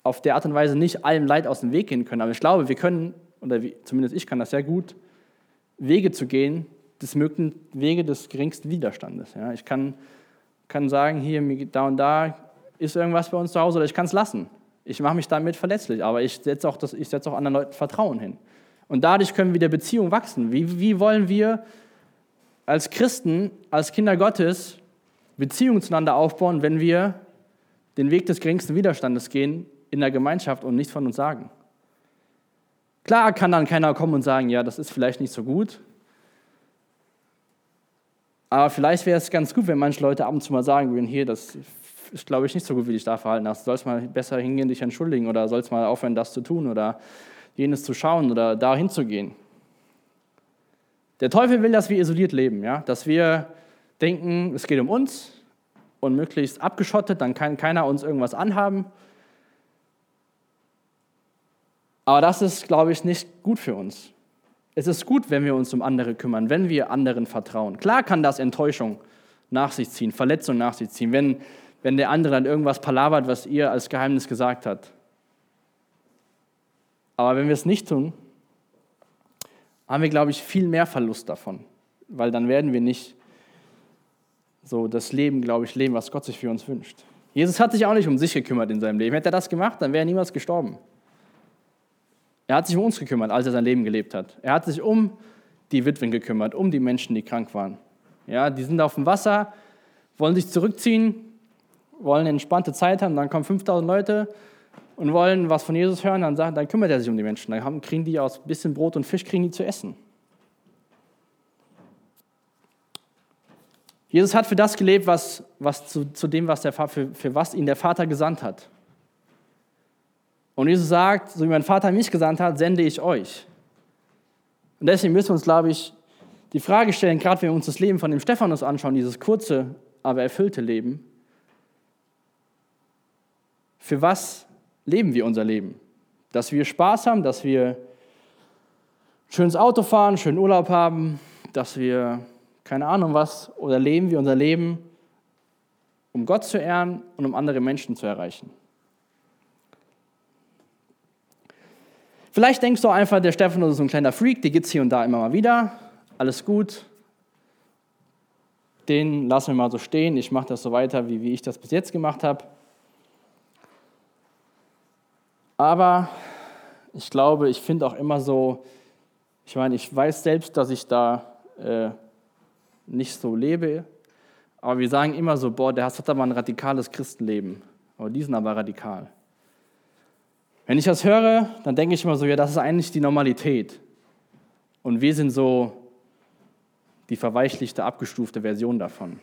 auf der Art und Weise nicht allem Leid aus dem Weg gehen können, aber ich glaube, wir können, oder zumindest ich kann das sehr gut, Wege zu gehen, des möglichen Wege des geringsten Widerstandes. Ja, ich kann, kann sagen, hier, da und da ist irgendwas bei uns zu Hause, oder ich kann es lassen. Ich mache mich damit verletzlich, aber ich setze auch, setz auch anderen Leuten Vertrauen hin. Und dadurch können wir der Beziehung wachsen. Wie, wie wollen wir als Christen, als Kinder Gottes Beziehungen zueinander aufbauen, wenn wir den Weg des geringsten Widerstandes gehen in der Gemeinschaft und nichts von uns sagen. Klar kann dann keiner kommen und sagen, ja, das ist vielleicht nicht so gut. Aber vielleicht wäre es ganz gut, wenn manche Leute ab und zu mal sagen würden, hier, das ist, glaube ich, nicht so gut, wie dich da verhalten hast. Du sollst mal besser hingehen, dich entschuldigen oder sollst mal aufhören, das zu tun oder jenes zu schauen oder da hinzugehen. Der Teufel will, dass wir isoliert leben, ja? dass wir denken, es geht um uns, und möglichst abgeschottet, dann kann keiner uns irgendwas anhaben. Aber das ist, glaube ich, nicht gut für uns. Es ist gut, wenn wir uns um andere kümmern, wenn wir anderen vertrauen. Klar kann das Enttäuschung nach sich ziehen, Verletzung nach sich ziehen, wenn, wenn der andere dann irgendwas palabert, was ihr als Geheimnis gesagt hat. Aber wenn wir es nicht tun, haben wir, glaube ich, viel mehr Verlust davon, weil dann werden wir nicht so das Leben, glaube ich, leben, was Gott sich für uns wünscht. Jesus hat sich auch nicht um sich gekümmert in seinem Leben. Hätte er das gemacht, dann wäre er niemals gestorben. Er hat sich um uns gekümmert, als er sein Leben gelebt hat. Er hat sich um die Witwen gekümmert, um die Menschen, die krank waren. Ja, die sind auf dem Wasser, wollen sich zurückziehen, wollen eine entspannte Zeit haben, dann kommen 5000 Leute und wollen was von Jesus hören, dann, sagt, dann kümmert er sich um die Menschen. Dann kriegen die aus ein bisschen Brot und Fisch kriegen die zu essen. Jesus hat für das gelebt, was, was zu, zu dem, was der, für, für was ihn der Vater gesandt hat. Und Jesus sagt, so wie mein Vater mich gesandt hat, sende ich euch. Und deswegen müssen wir uns, glaube ich, die Frage stellen, gerade wenn wir uns das Leben von dem Stephanus anschauen, dieses kurze, aber erfüllte Leben, für was leben wir unser Leben? Dass wir Spaß haben, dass wir schönes Auto fahren, schönen Urlaub haben, dass wir keine Ahnung was, oder leben wir unser Leben, um Gott zu ehren und um andere Menschen zu erreichen. Vielleicht denkst du einfach, der Stefan ist so ein kleiner Freak, die gibt es hier und da immer mal wieder. Alles gut. Den lassen wir mal so stehen. Ich mache das so weiter, wie, wie ich das bis jetzt gemacht habe. Aber ich glaube, ich finde auch immer so, ich meine, ich weiß selbst, dass ich da äh, nicht so lebe. Aber wir sagen immer so, boah, der hat aber ein radikales Christenleben. Aber die sind aber radikal. Wenn ich das höre, dann denke ich immer so, ja, das ist eigentlich die Normalität. Und wir sind so die verweichlichte, abgestufte Version davon.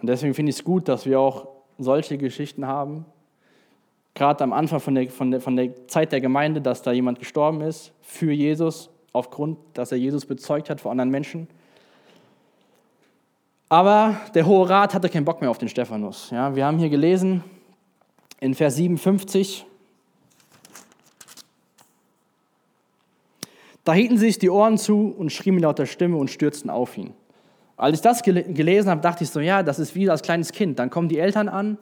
Und deswegen finde ich es gut, dass wir auch solche Geschichten haben. Gerade am Anfang von der, von, der, von der Zeit der Gemeinde, dass da jemand gestorben ist für Jesus aufgrund, dass er Jesus bezeugt hat vor anderen Menschen. Aber der Hohe Rat hatte keinen Bock mehr auf den Stephanus. Ja, wir haben hier gelesen in Vers 57, Da hielten sich die Ohren zu und schrien mit lauter Stimme und stürzten auf ihn. Als ich das gelesen habe, dachte ich so, ja, das ist wie als kleines Kind. Dann kommen die Eltern an,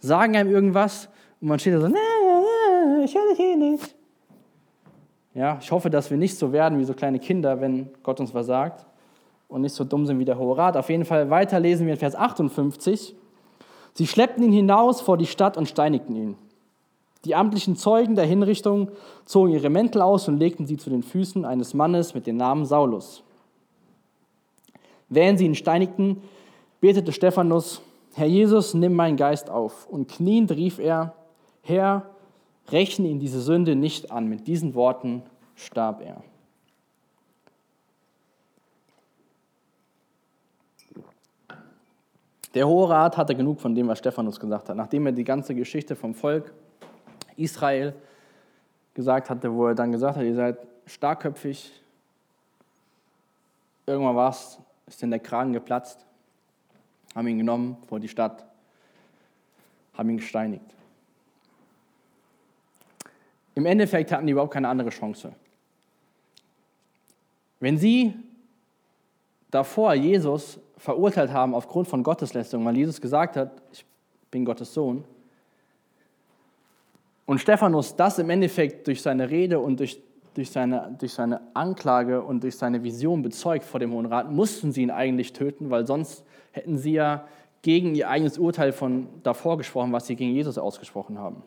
sagen einem irgendwas und man steht da so, nee, nee, ich höre dich eh nicht. Ja, ich hoffe, dass wir nicht so werden wie so kleine Kinder, wenn Gott uns was sagt und nicht so dumm sind wie der Hohe Rat. Auf jeden Fall weiter lesen wir in Vers 58. Sie schleppten ihn hinaus vor die Stadt und steinigten ihn. Die amtlichen Zeugen der Hinrichtung zogen ihre Mäntel aus und legten sie zu den Füßen eines Mannes mit dem Namen Saulus. Während sie ihn steinigten, betete Stephanus, Herr Jesus, nimm meinen Geist auf. Und kniend rief er, Herr, rechne ihn diese Sünde nicht an. Mit diesen Worten starb er. Der Hohe Rat hatte genug von dem, was Stephanus gesagt hat. Nachdem er die ganze Geschichte vom Volk Israel gesagt hatte, wo er dann gesagt hat, ihr seid starkköpfig. Irgendwann war es, ist in der Kragen geplatzt, haben ihn genommen vor die Stadt, haben ihn gesteinigt. Im Endeffekt hatten die überhaupt keine andere Chance. Wenn sie davor Jesus verurteilt haben aufgrund von Gotteslästerung, weil Jesus gesagt hat, ich bin Gottes Sohn, und Stephanus das im Endeffekt durch seine Rede und durch, durch, seine, durch seine Anklage und durch seine Vision bezeugt vor dem Hohen Rat, mussten sie ihn eigentlich töten, weil sonst hätten sie ja gegen ihr eigenes Urteil von davor gesprochen, was sie gegen Jesus ausgesprochen haben.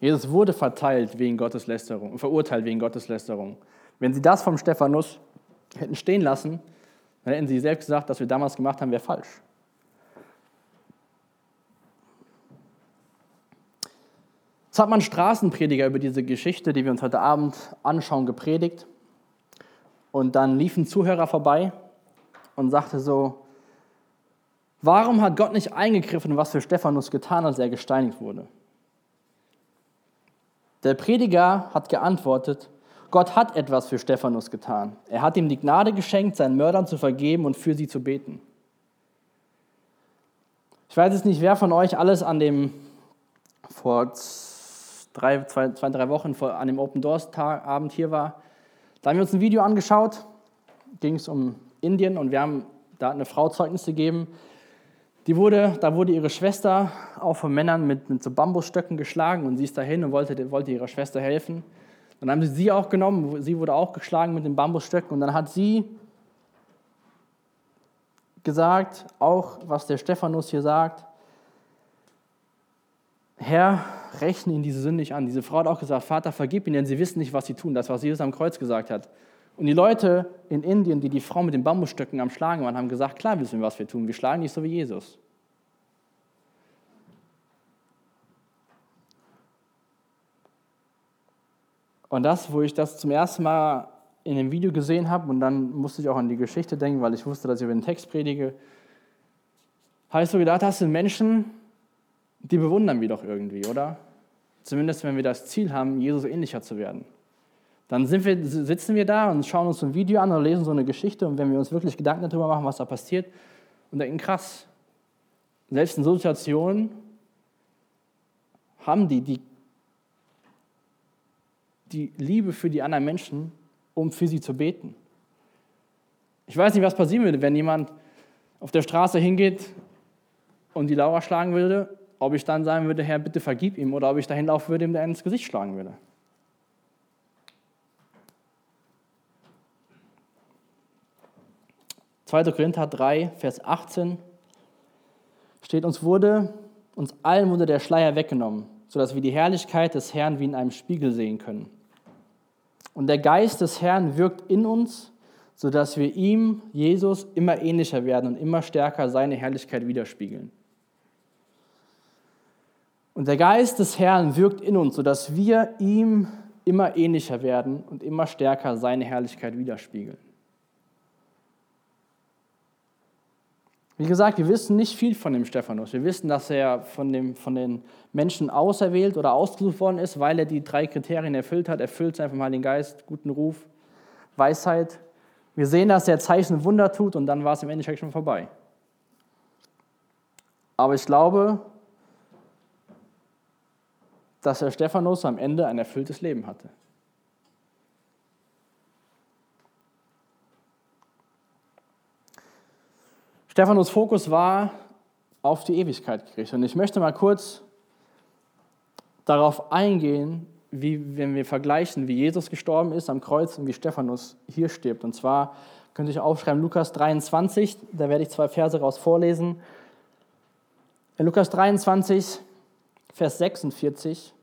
Jesus wurde verteilt wegen Gotteslästerung, verurteilt wegen Gotteslästerung. Wenn sie das vom Stephanus hätten stehen lassen, dann hätten sie selbst gesagt, was wir damals gemacht haben, wäre falsch. Es hat man Straßenprediger über diese Geschichte, die wir uns heute Abend anschauen, gepredigt. Und dann lief ein Zuhörer vorbei und sagte so, warum hat Gott nicht eingegriffen, was für Stephanus getan, als er gesteinigt wurde? Der Prediger hat geantwortet, Gott hat etwas für Stephanus getan. Er hat ihm die Gnade geschenkt, seinen Mördern zu vergeben und für sie zu beten. Ich weiß jetzt nicht, wer von euch alles an dem vor drei, zwei, zwei drei Wochen vor, an dem Open Doors Abend hier war. Da haben wir uns ein Video angeschaut, ging es um Indien und wir haben da eine Frau Zeugnis gegeben. Die wurde, da wurde ihre Schwester auch von Männern mit, mit so Bambusstöcken geschlagen und sie ist dahin und wollte, wollte ihrer Schwester helfen. Dann haben sie sie auch genommen, sie wurde auch geschlagen mit den Bambusstöcken und dann hat sie gesagt, auch was der Stephanus hier sagt, Herr, rechne ihnen diese Sünde nicht an. Diese Frau hat auch gesagt, Vater, vergib ihnen, denn sie wissen nicht, was sie tun. Das, was Jesus am Kreuz gesagt hat. Und die Leute in Indien, die die Frau mit den Bambusstöcken am Schlagen waren, haben gesagt, klar wissen wir, was wir tun. Wir schlagen nicht so wie Jesus. Und das, wo ich das zum ersten Mal in dem Video gesehen habe, und dann musste ich auch an die Geschichte denken, weil ich wusste, dass ich über den Text predige, habe ich so gedacht, das sind Menschen, die bewundern wir doch irgendwie, oder? Zumindest wenn wir das Ziel haben, Jesus ähnlicher zu werden. Dann wir, sitzen wir da und schauen uns so ein Video an oder lesen so eine Geschichte und wenn wir uns wirklich Gedanken darüber machen, was da passiert, und denken, krass, selbst in Situationen haben die, die die Liebe für die anderen Menschen, um für sie zu beten. Ich weiß nicht, was passieren würde, wenn jemand auf der Straße hingeht und die Laura schlagen würde, ob ich dann sagen würde, Herr, bitte vergib ihm, oder ob ich dahin laufen würde ihm ins Gesicht schlagen würde. 2. Korinther 3, Vers 18 steht, uns wurde, uns allen wurde der Schleier weggenommen, sodass wir die Herrlichkeit des Herrn wie in einem Spiegel sehen können. Und der Geist des Herrn wirkt in uns, sodass wir ihm, Jesus, immer ähnlicher werden und immer stärker seine Herrlichkeit widerspiegeln. Und der Geist des Herrn wirkt in uns, sodass wir ihm immer ähnlicher werden und immer stärker seine Herrlichkeit widerspiegeln. Wie gesagt, wir wissen nicht viel von dem Stephanus. Wir wissen, dass er von, dem, von den Menschen auserwählt oder ausgesucht worden ist, weil er die drei Kriterien erfüllt hat. Erfüllt sein vom Heiligen Geist, guten Ruf, Weisheit. Wir sehen, dass er Zeichen und Wunder tut und dann war es im Endeffekt schon vorbei. Aber ich glaube, dass der Stephanus am Ende ein erfülltes Leben hatte. Stephanus Fokus war auf die Ewigkeit gerichtet. Und ich möchte mal kurz darauf eingehen, wie, wenn wir vergleichen, wie Jesus gestorben ist am Kreuz und wie Stephanus hier stirbt. Und zwar könnte ich aufschreiben, Lukas 23, da werde ich zwei Verse raus vorlesen. In Lukas 23, Vers 46,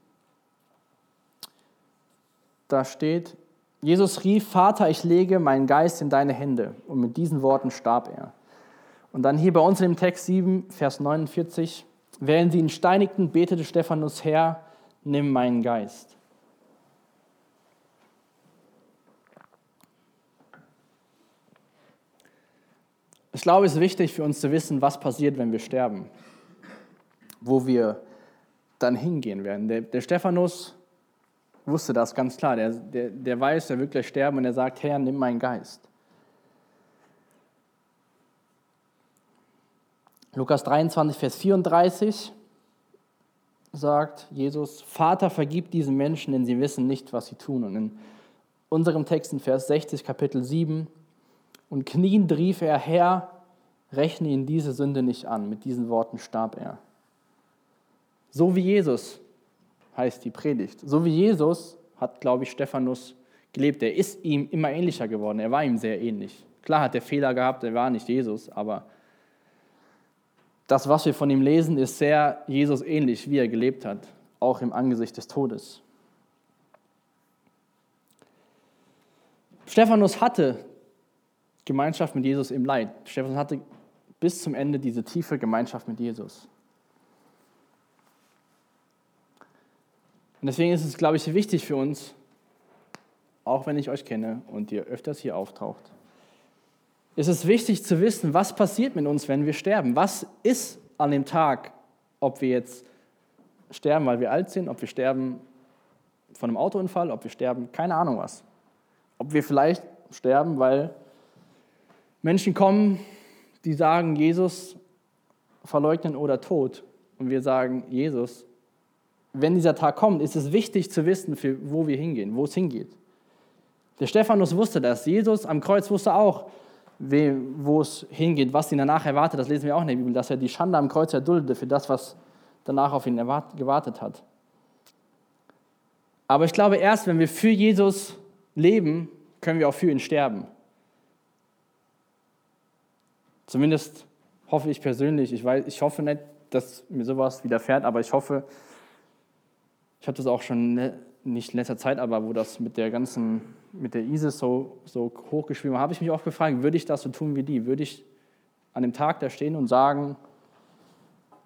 da steht, Jesus rief, Vater, ich lege meinen Geist in deine Hände. Und mit diesen Worten starb er. Und dann hier bei uns dem Text 7, Vers 49, während sie ihn steinigten, betete Stephanus, Herr, nimm meinen Geist. Ich glaube, es ist wichtig für uns zu wissen, was passiert, wenn wir sterben, wo wir dann hingehen werden. Der, der Stephanus wusste das ganz klar. Der, der, der weiß, er wird gleich sterben und er sagt, Herr, nimm meinen Geist. Lukas 23, Vers 34 sagt Jesus, Vater, vergib diesen Menschen, denn sie wissen nicht, was sie tun. Und in unserem Text in Vers 60, Kapitel 7, und kniend rief er, Herr, rechne ihn diese Sünde nicht an. Mit diesen Worten starb er. So wie Jesus heißt die Predigt. So wie Jesus hat, glaube ich, Stephanus gelebt. Er ist ihm immer ähnlicher geworden. Er war ihm sehr ähnlich. Klar hat er Fehler gehabt, er war nicht Jesus, aber das, was wir von ihm lesen, ist sehr Jesus ähnlich, wie er gelebt hat, auch im Angesicht des Todes. Stephanus hatte Gemeinschaft mit Jesus im Leid. Stephanus hatte bis zum Ende diese tiefe Gemeinschaft mit Jesus. Und deswegen ist es, glaube ich, wichtig für uns, auch wenn ich euch kenne und ihr öfters hier auftaucht, ist es wichtig zu wissen, was passiert mit uns, wenn wir sterben. Was ist an dem Tag, ob wir jetzt sterben, weil wir alt sind, ob wir sterben von einem Autounfall, ob wir sterben, keine Ahnung was. Ob wir vielleicht sterben, weil Menschen kommen, die sagen, Jesus verleugnen oder Tod. Und wir sagen, Jesus, wenn dieser Tag kommt, ist es wichtig zu wissen, für wo wir hingehen, wo es hingeht. Der Stephanus wusste das. Jesus am Kreuz wusste auch, wo es hingeht, was ihn danach erwartet. Das lesen wir auch in der Bibel, dass er die Schande am Kreuz erduldete für das, was danach auf ihn gewartet hat. Aber ich glaube, erst wenn wir für Jesus leben, können wir auch für ihn sterben. Zumindest hoffe ich persönlich. Ich, weiß, ich hoffe nicht, dass mir sowas widerfährt, aber ich hoffe, ich habe das auch schon nicht in letzter Zeit, aber wo das mit der ganzen, mit der ISIS so, so hochgeschrieben habe ich mich oft gefragt, würde ich das so tun wie die? Würde ich an dem Tag da stehen und sagen,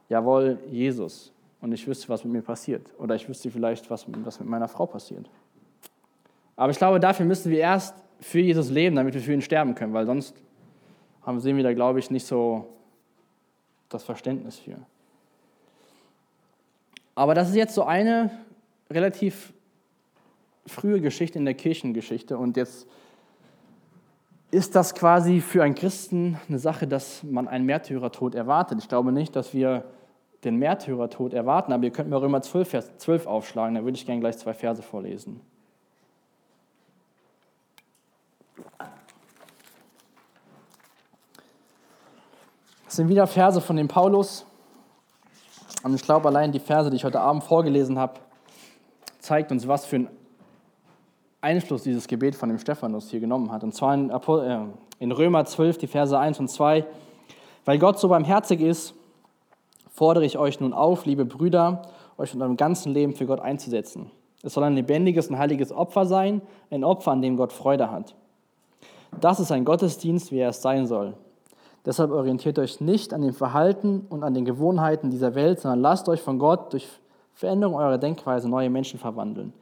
jawohl, Jesus, und ich wüsste, was mit mir passiert. Oder ich wüsste vielleicht, was, was mit meiner Frau passiert. Aber ich glaube, dafür müssen wir erst für Jesus leben, damit wir für ihn sterben können, weil sonst haben, sehen wir da, glaube ich, nicht so das Verständnis für. Aber das ist jetzt so eine relativ frühe Geschichte in der Kirchengeschichte und jetzt ist das quasi für einen Christen eine Sache, dass man einen Märtyrertod erwartet. Ich glaube nicht, dass wir den Märtyrertod erwarten, aber ihr könnt mir Römer 12, Vers 12 aufschlagen, da würde ich gerne gleich zwei Verse vorlesen. Das sind wieder Verse von dem Paulus. Und ich glaube, allein die Verse, die ich heute Abend vorgelesen habe, zeigt uns, was für einen Einfluss dieses Gebet von dem Stephanus hier genommen hat. Und zwar in, äh, in Römer 12, die Verse 1 und 2. Weil Gott so barmherzig ist, fordere ich euch nun auf, liebe Brüder, euch mit eurem ganzen Leben für Gott einzusetzen. Es soll ein lebendiges und heiliges Opfer sein, ein Opfer, an dem Gott Freude hat. Das ist ein Gottesdienst, wie er es sein soll. Deshalb orientiert euch nicht an dem Verhalten und an den Gewohnheiten dieser Welt, sondern lasst euch von Gott durch Veränderung eurer Denkweise neue Menschen verwandeln.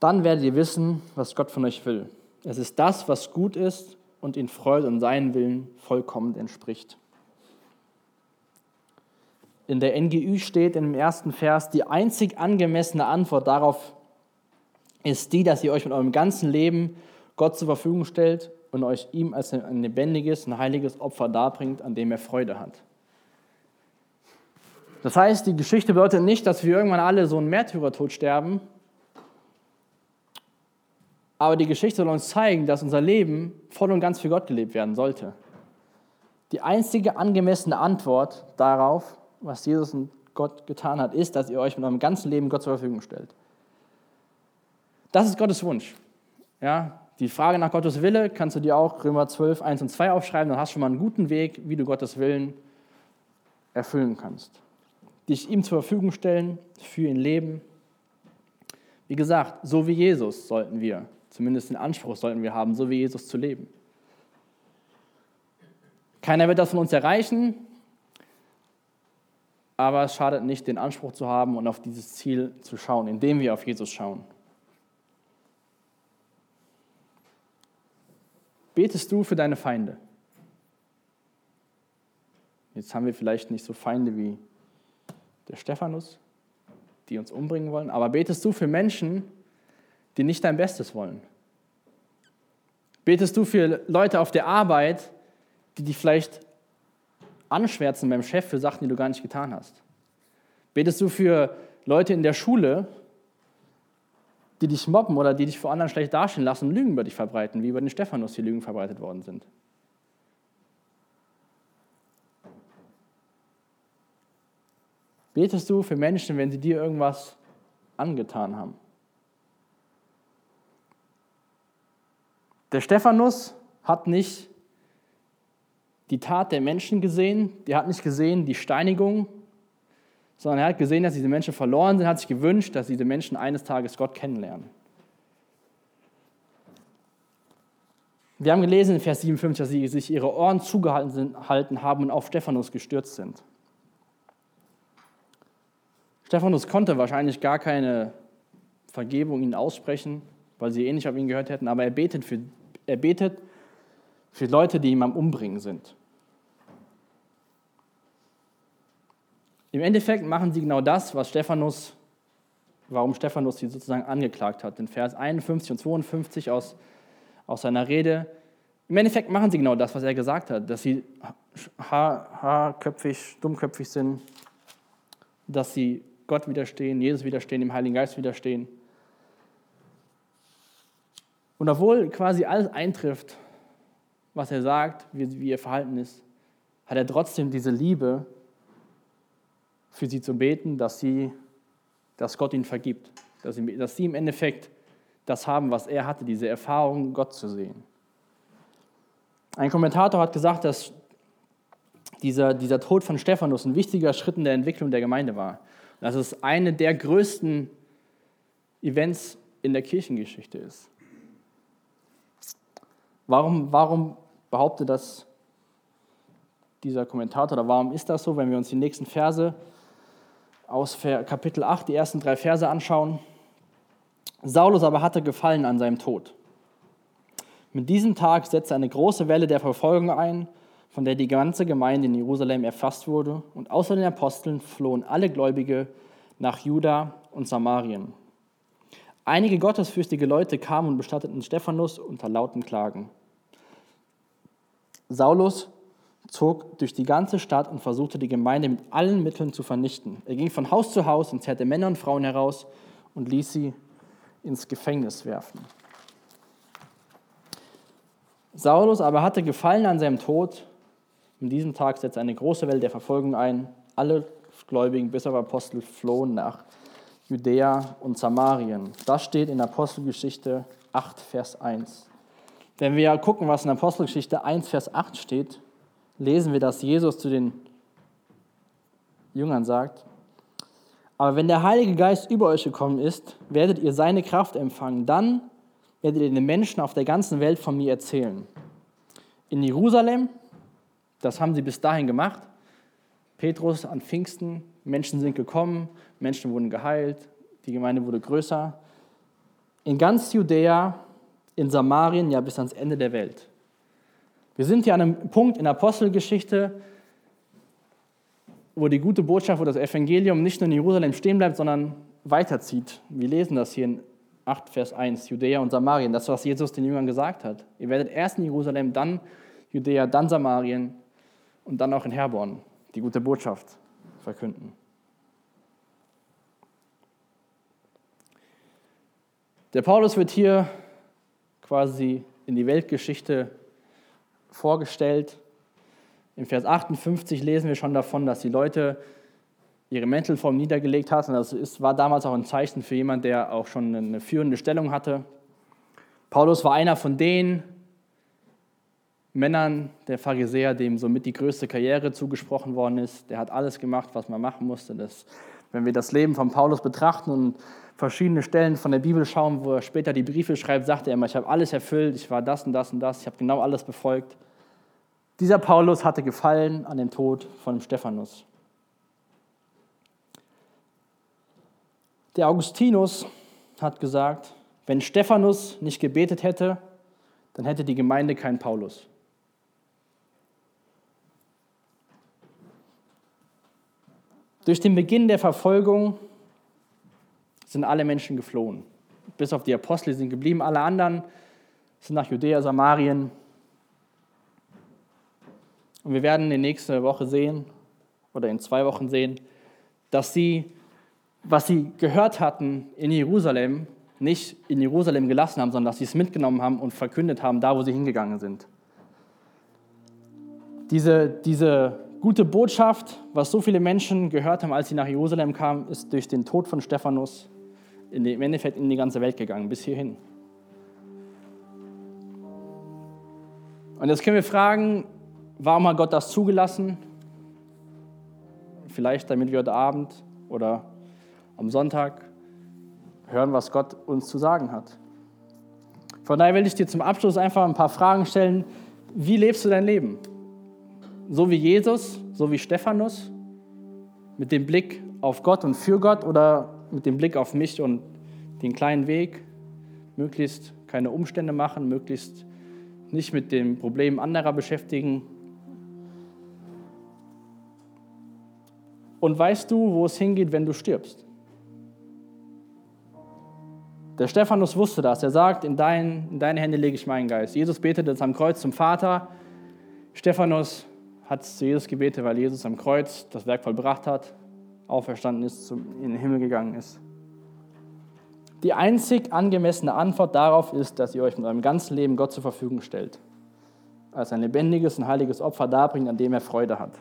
Dann werdet ihr wissen, was Gott von euch will. Es ist das, was gut ist und in Freude und seinen Willen vollkommen entspricht. In der NGÜ steht im ersten Vers, die einzig angemessene Antwort darauf ist die, dass ihr euch mit eurem ganzen Leben Gott zur Verfügung stellt und euch ihm als ein lebendiges, ein heiliges Opfer darbringt, an dem er Freude hat. Das heißt, die Geschichte bedeutet nicht, dass wir irgendwann alle so einen Märtyrertod sterben, aber die Geschichte soll uns zeigen, dass unser Leben voll und ganz für Gott gelebt werden sollte. Die einzige angemessene Antwort darauf, was Jesus und Gott getan hat, ist, dass ihr euch mit eurem ganzen Leben Gott zur Verfügung stellt. Das ist Gottes Wunsch. Ja, die Frage nach Gottes Wille kannst du dir auch Römer 12, 1 und 2 aufschreiben. Dann hast du schon mal einen guten Weg, wie du Gottes Willen erfüllen kannst. Dich ihm zur Verfügung stellen, für ihn leben. Wie gesagt, so wie Jesus sollten wir, zumindest den Anspruch sollten wir haben, so wie Jesus zu leben. Keiner wird das von uns erreichen, aber es schadet nicht, den Anspruch zu haben und auf dieses Ziel zu schauen, indem wir auf Jesus schauen. Betest du für deine Feinde? Jetzt haben wir vielleicht nicht so Feinde wie der Stephanus, die uns umbringen wollen, aber betest du für Menschen, die nicht dein Bestes wollen? Betest du für Leute auf der Arbeit, die dich vielleicht anschwärzen beim Chef für Sachen, die du gar nicht getan hast? Betest du für Leute in der Schule, die dich mobben oder die dich vor anderen schlecht dastehen lassen und Lügen über dich verbreiten, wie über den Stephanus die Lügen verbreitet worden sind. Betest du für Menschen, wenn sie dir irgendwas angetan haben? Der Stephanus hat nicht die Tat der Menschen gesehen, der hat nicht gesehen die Steinigung sondern er hat gesehen, dass diese Menschen verloren sind, hat sich gewünscht, dass diese Menschen eines Tages Gott kennenlernen. Wir haben gelesen in Vers 57, dass sie sich ihre Ohren zugehalten haben und auf Stephanus gestürzt sind. Stephanus konnte wahrscheinlich gar keine Vergebung ihnen aussprechen, weil sie eh nicht auf ihn gehört hätten, aber er betet für, er betet für Leute, die ihm am Umbringen sind. Im Endeffekt machen sie genau das, was Stephanus, warum Stephanus sie sozusagen angeklagt hat. In Vers 51 und 52 aus, aus seiner Rede. Im Endeffekt machen sie genau das, was er gesagt hat, dass sie haarköpfig, dummköpfig sind, dass sie Gott widerstehen, Jesus widerstehen, dem Heiligen Geist widerstehen. Und obwohl quasi alles eintrifft, was er sagt, wie, wie ihr Verhalten ist, hat er trotzdem diese Liebe, für sie zu beten, dass, sie, dass Gott ihnen vergibt. Dass sie, dass sie im Endeffekt das haben, was er hatte, diese Erfahrung, Gott zu sehen. Ein Kommentator hat gesagt, dass dieser, dieser Tod von Stephanus ein wichtiger Schritt in der Entwicklung der Gemeinde war. Dass es eine der größten Events in der Kirchengeschichte ist. Warum, warum behauptet das dieser Kommentator oder warum ist das so, wenn wir uns die nächsten Verse aus Kapitel 8, die ersten drei Verse anschauen? Saulus aber hatte Gefallen an seinem Tod. Mit diesem Tag setzte eine große Welle der Verfolgung ein, von der die ganze Gemeinde in Jerusalem erfasst wurde, und außer den Aposteln flohen alle Gläubige nach Juda und Samarien. Einige gottesfürchtige Leute kamen und bestatteten Stephanus unter lauten Klagen. Saulus zog durch die ganze Stadt und versuchte die Gemeinde mit allen Mitteln zu vernichten. Er ging von Haus zu Haus und zerrte Männer und Frauen heraus und ließ sie ins Gefängnis werfen. Saulus aber hatte Gefallen an seinem Tod. An diesem Tag setzte eine große Welle der Verfolgung ein. Alle Gläubigen bis auf Apostel flohen nach Judäa und Samarien. Das steht in Apostelgeschichte 8, Vers 1. Wenn wir gucken, was in Apostelgeschichte 1, Vers 8 steht, lesen wir, dass Jesus zu den Jüngern sagt, aber wenn der Heilige Geist über euch gekommen ist, werdet ihr seine Kraft empfangen. Dann werdet ihr den Menschen auf der ganzen Welt von mir erzählen. In Jerusalem, das haben sie bis dahin gemacht, Petrus an Pfingsten, Menschen sind gekommen, Menschen wurden geheilt, die Gemeinde wurde größer. In ganz Judäa, in Samarien, ja bis ans Ende der Welt. Wir sind hier an einem Punkt in der Apostelgeschichte, wo die gute Botschaft, wo das Evangelium nicht nur in Jerusalem stehen bleibt, sondern weiterzieht. Wir lesen das hier in 8, Vers 1, Judäa und Samarien, das, was Jesus den Jüngern gesagt hat. Ihr werdet erst in Jerusalem, dann Judäa, dann Samarien und dann auch in Herborn die gute Botschaft verkünden. Der Paulus wird hier quasi in die Weltgeschichte vorgestellt. Im Vers 58 lesen wir schon davon, dass die Leute ihre Mäntel vor ihm niedergelegt hatten. Das ist, war damals auch ein Zeichen für jemanden, der auch schon eine führende Stellung hatte. Paulus war einer von den Männern der Pharisäer, dem somit die größte Karriere zugesprochen worden ist. Der hat alles gemacht, was man machen musste. Das, wenn wir das Leben von Paulus betrachten und verschiedene Stellen von der Bibel schauen, wo er später die Briefe schreibt, sagt er immer, ich habe alles erfüllt, ich war das und das und das, ich habe genau alles befolgt. Dieser Paulus hatte Gefallen an dem Tod von Stephanus. Der Augustinus hat gesagt, wenn Stephanus nicht gebetet hätte, dann hätte die Gemeinde keinen Paulus. Durch den Beginn der Verfolgung sind alle Menschen geflohen. Bis auf die Apostel sind geblieben. Alle anderen sind nach Judäa, Samarien. Und wir werden in nächster Woche sehen, oder in zwei Wochen sehen, dass sie, was sie gehört hatten in Jerusalem, nicht in Jerusalem gelassen haben, sondern dass sie es mitgenommen haben und verkündet haben, da wo sie hingegangen sind. Diese, diese gute Botschaft, was so viele Menschen gehört haben, als sie nach Jerusalem kamen, ist durch den Tod von Stephanus in die, im Endeffekt in die ganze Welt gegangen, bis hierhin. Und jetzt können wir fragen, warum hat Gott das zugelassen? Vielleicht damit wir heute Abend oder am Sonntag hören, was Gott uns zu sagen hat. Von daher will ich dir zum Abschluss einfach ein paar Fragen stellen. Wie lebst du dein Leben? So wie Jesus, so wie Stephanus? Mit dem Blick auf Gott und für Gott oder mit dem Blick auf mich und den kleinen Weg, möglichst keine Umstände machen, möglichst nicht mit den Problemen anderer beschäftigen. Und weißt du, wo es hingeht, wenn du stirbst? Der Stephanus wusste das. Er sagt, in, dein, in deine Hände lege ich meinen Geist. Jesus betete es am Kreuz zum Vater. Stephanus hat zu Jesus gebetet, weil Jesus am Kreuz das Werk vollbracht hat. auferstanden ist, in den Himmel gegangen ist. Die einzig angemessene Antwort darauf ist, dass ihr euch mit eurem ganzen Leben Gott zur Verfügung stellt. Als ein lebendiges und heiliges Opfer darbringt, an dem er Freude hat.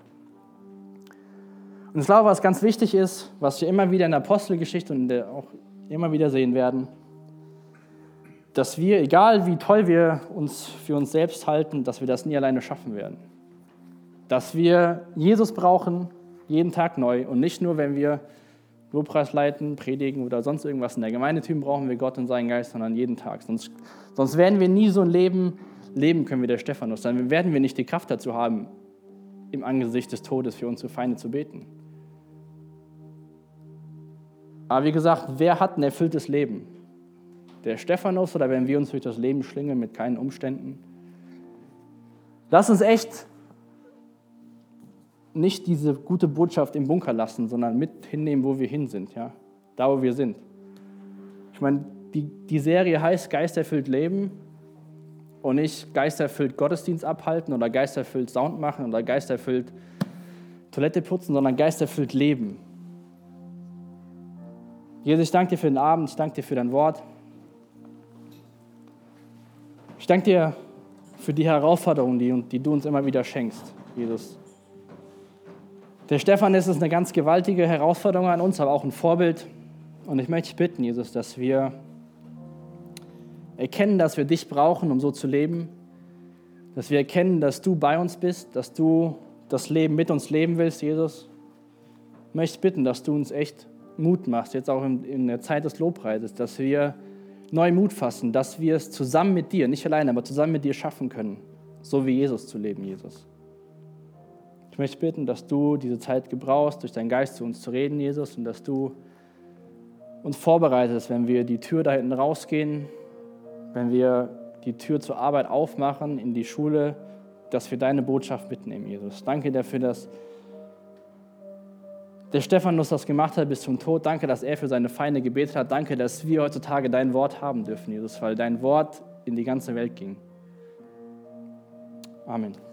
Und ich glaube, was ganz wichtig ist, was wir immer wieder in der Apostelgeschichte und auch immer wieder sehen werden, dass wir, egal wie toll wir uns für uns selbst halten, dass wir das nie alleine schaffen werden. Dass wir Jesus brauchen, jeden Tag neu und nicht nur, wenn wir Lobpreis leiten, predigen oder sonst irgendwas in der Gemeindetüm brauchen wir Gott und seinen Geist, sondern jeden Tag. Sonst, sonst werden wir nie so ein Leben leben können wie der Stephanus. Dann werden wir nicht die Kraft dazu haben, im Angesicht des Todes für unsere Feinde zu beten. Aber wie gesagt, wer hat ein erfülltes Leben? Der Stephanus oder wenn wir uns durch das Leben schlingen mit keinen Umständen? Lass uns echt nicht diese gute Botschaft im Bunker lassen, sondern mit hinnehmen, wo wir hin sind, ja? da wo wir sind. Ich meine, die, die Serie heißt Geisterfüllt Leben und nicht Geisterfüllt Gottesdienst abhalten oder Geisterfüllt Sound machen oder Geisterfüllt Toilette putzen, sondern Geisterfüllt Leben. Jesus, ich danke dir für den Abend, ich danke dir für dein Wort. Ich danke dir für die Herausforderungen, die, die du uns immer wieder schenkst, Jesus. Der Stefan ist eine ganz gewaltige Herausforderung an uns, aber auch ein Vorbild. Und ich möchte dich bitten, Jesus, dass wir erkennen, dass wir dich brauchen, um so zu leben. Dass wir erkennen, dass du bei uns bist, dass du das Leben mit uns leben willst, Jesus. Ich möchte bitten, dass du uns echt Mut machst, jetzt auch in der Zeit des Lobpreises, dass wir neu Mut fassen, dass wir es zusammen mit dir, nicht alleine, aber zusammen mit dir schaffen können, so wie Jesus zu leben, Jesus. Ich möchte bitten, dass du diese Zeit gebrauchst, durch deinen Geist zu uns zu reden, Jesus, und dass du uns vorbereitest, wenn wir die Tür da hinten rausgehen, wenn wir die Tür zur Arbeit aufmachen, in die Schule, dass wir deine Botschaft mitnehmen, Jesus. Danke dafür, dass der Stephanus das gemacht hat bis zum Tod. Danke, dass er für seine Feinde gebetet hat. Danke, dass wir heutzutage dein Wort haben dürfen, Jesus, weil dein Wort in die ganze Welt ging. Amen.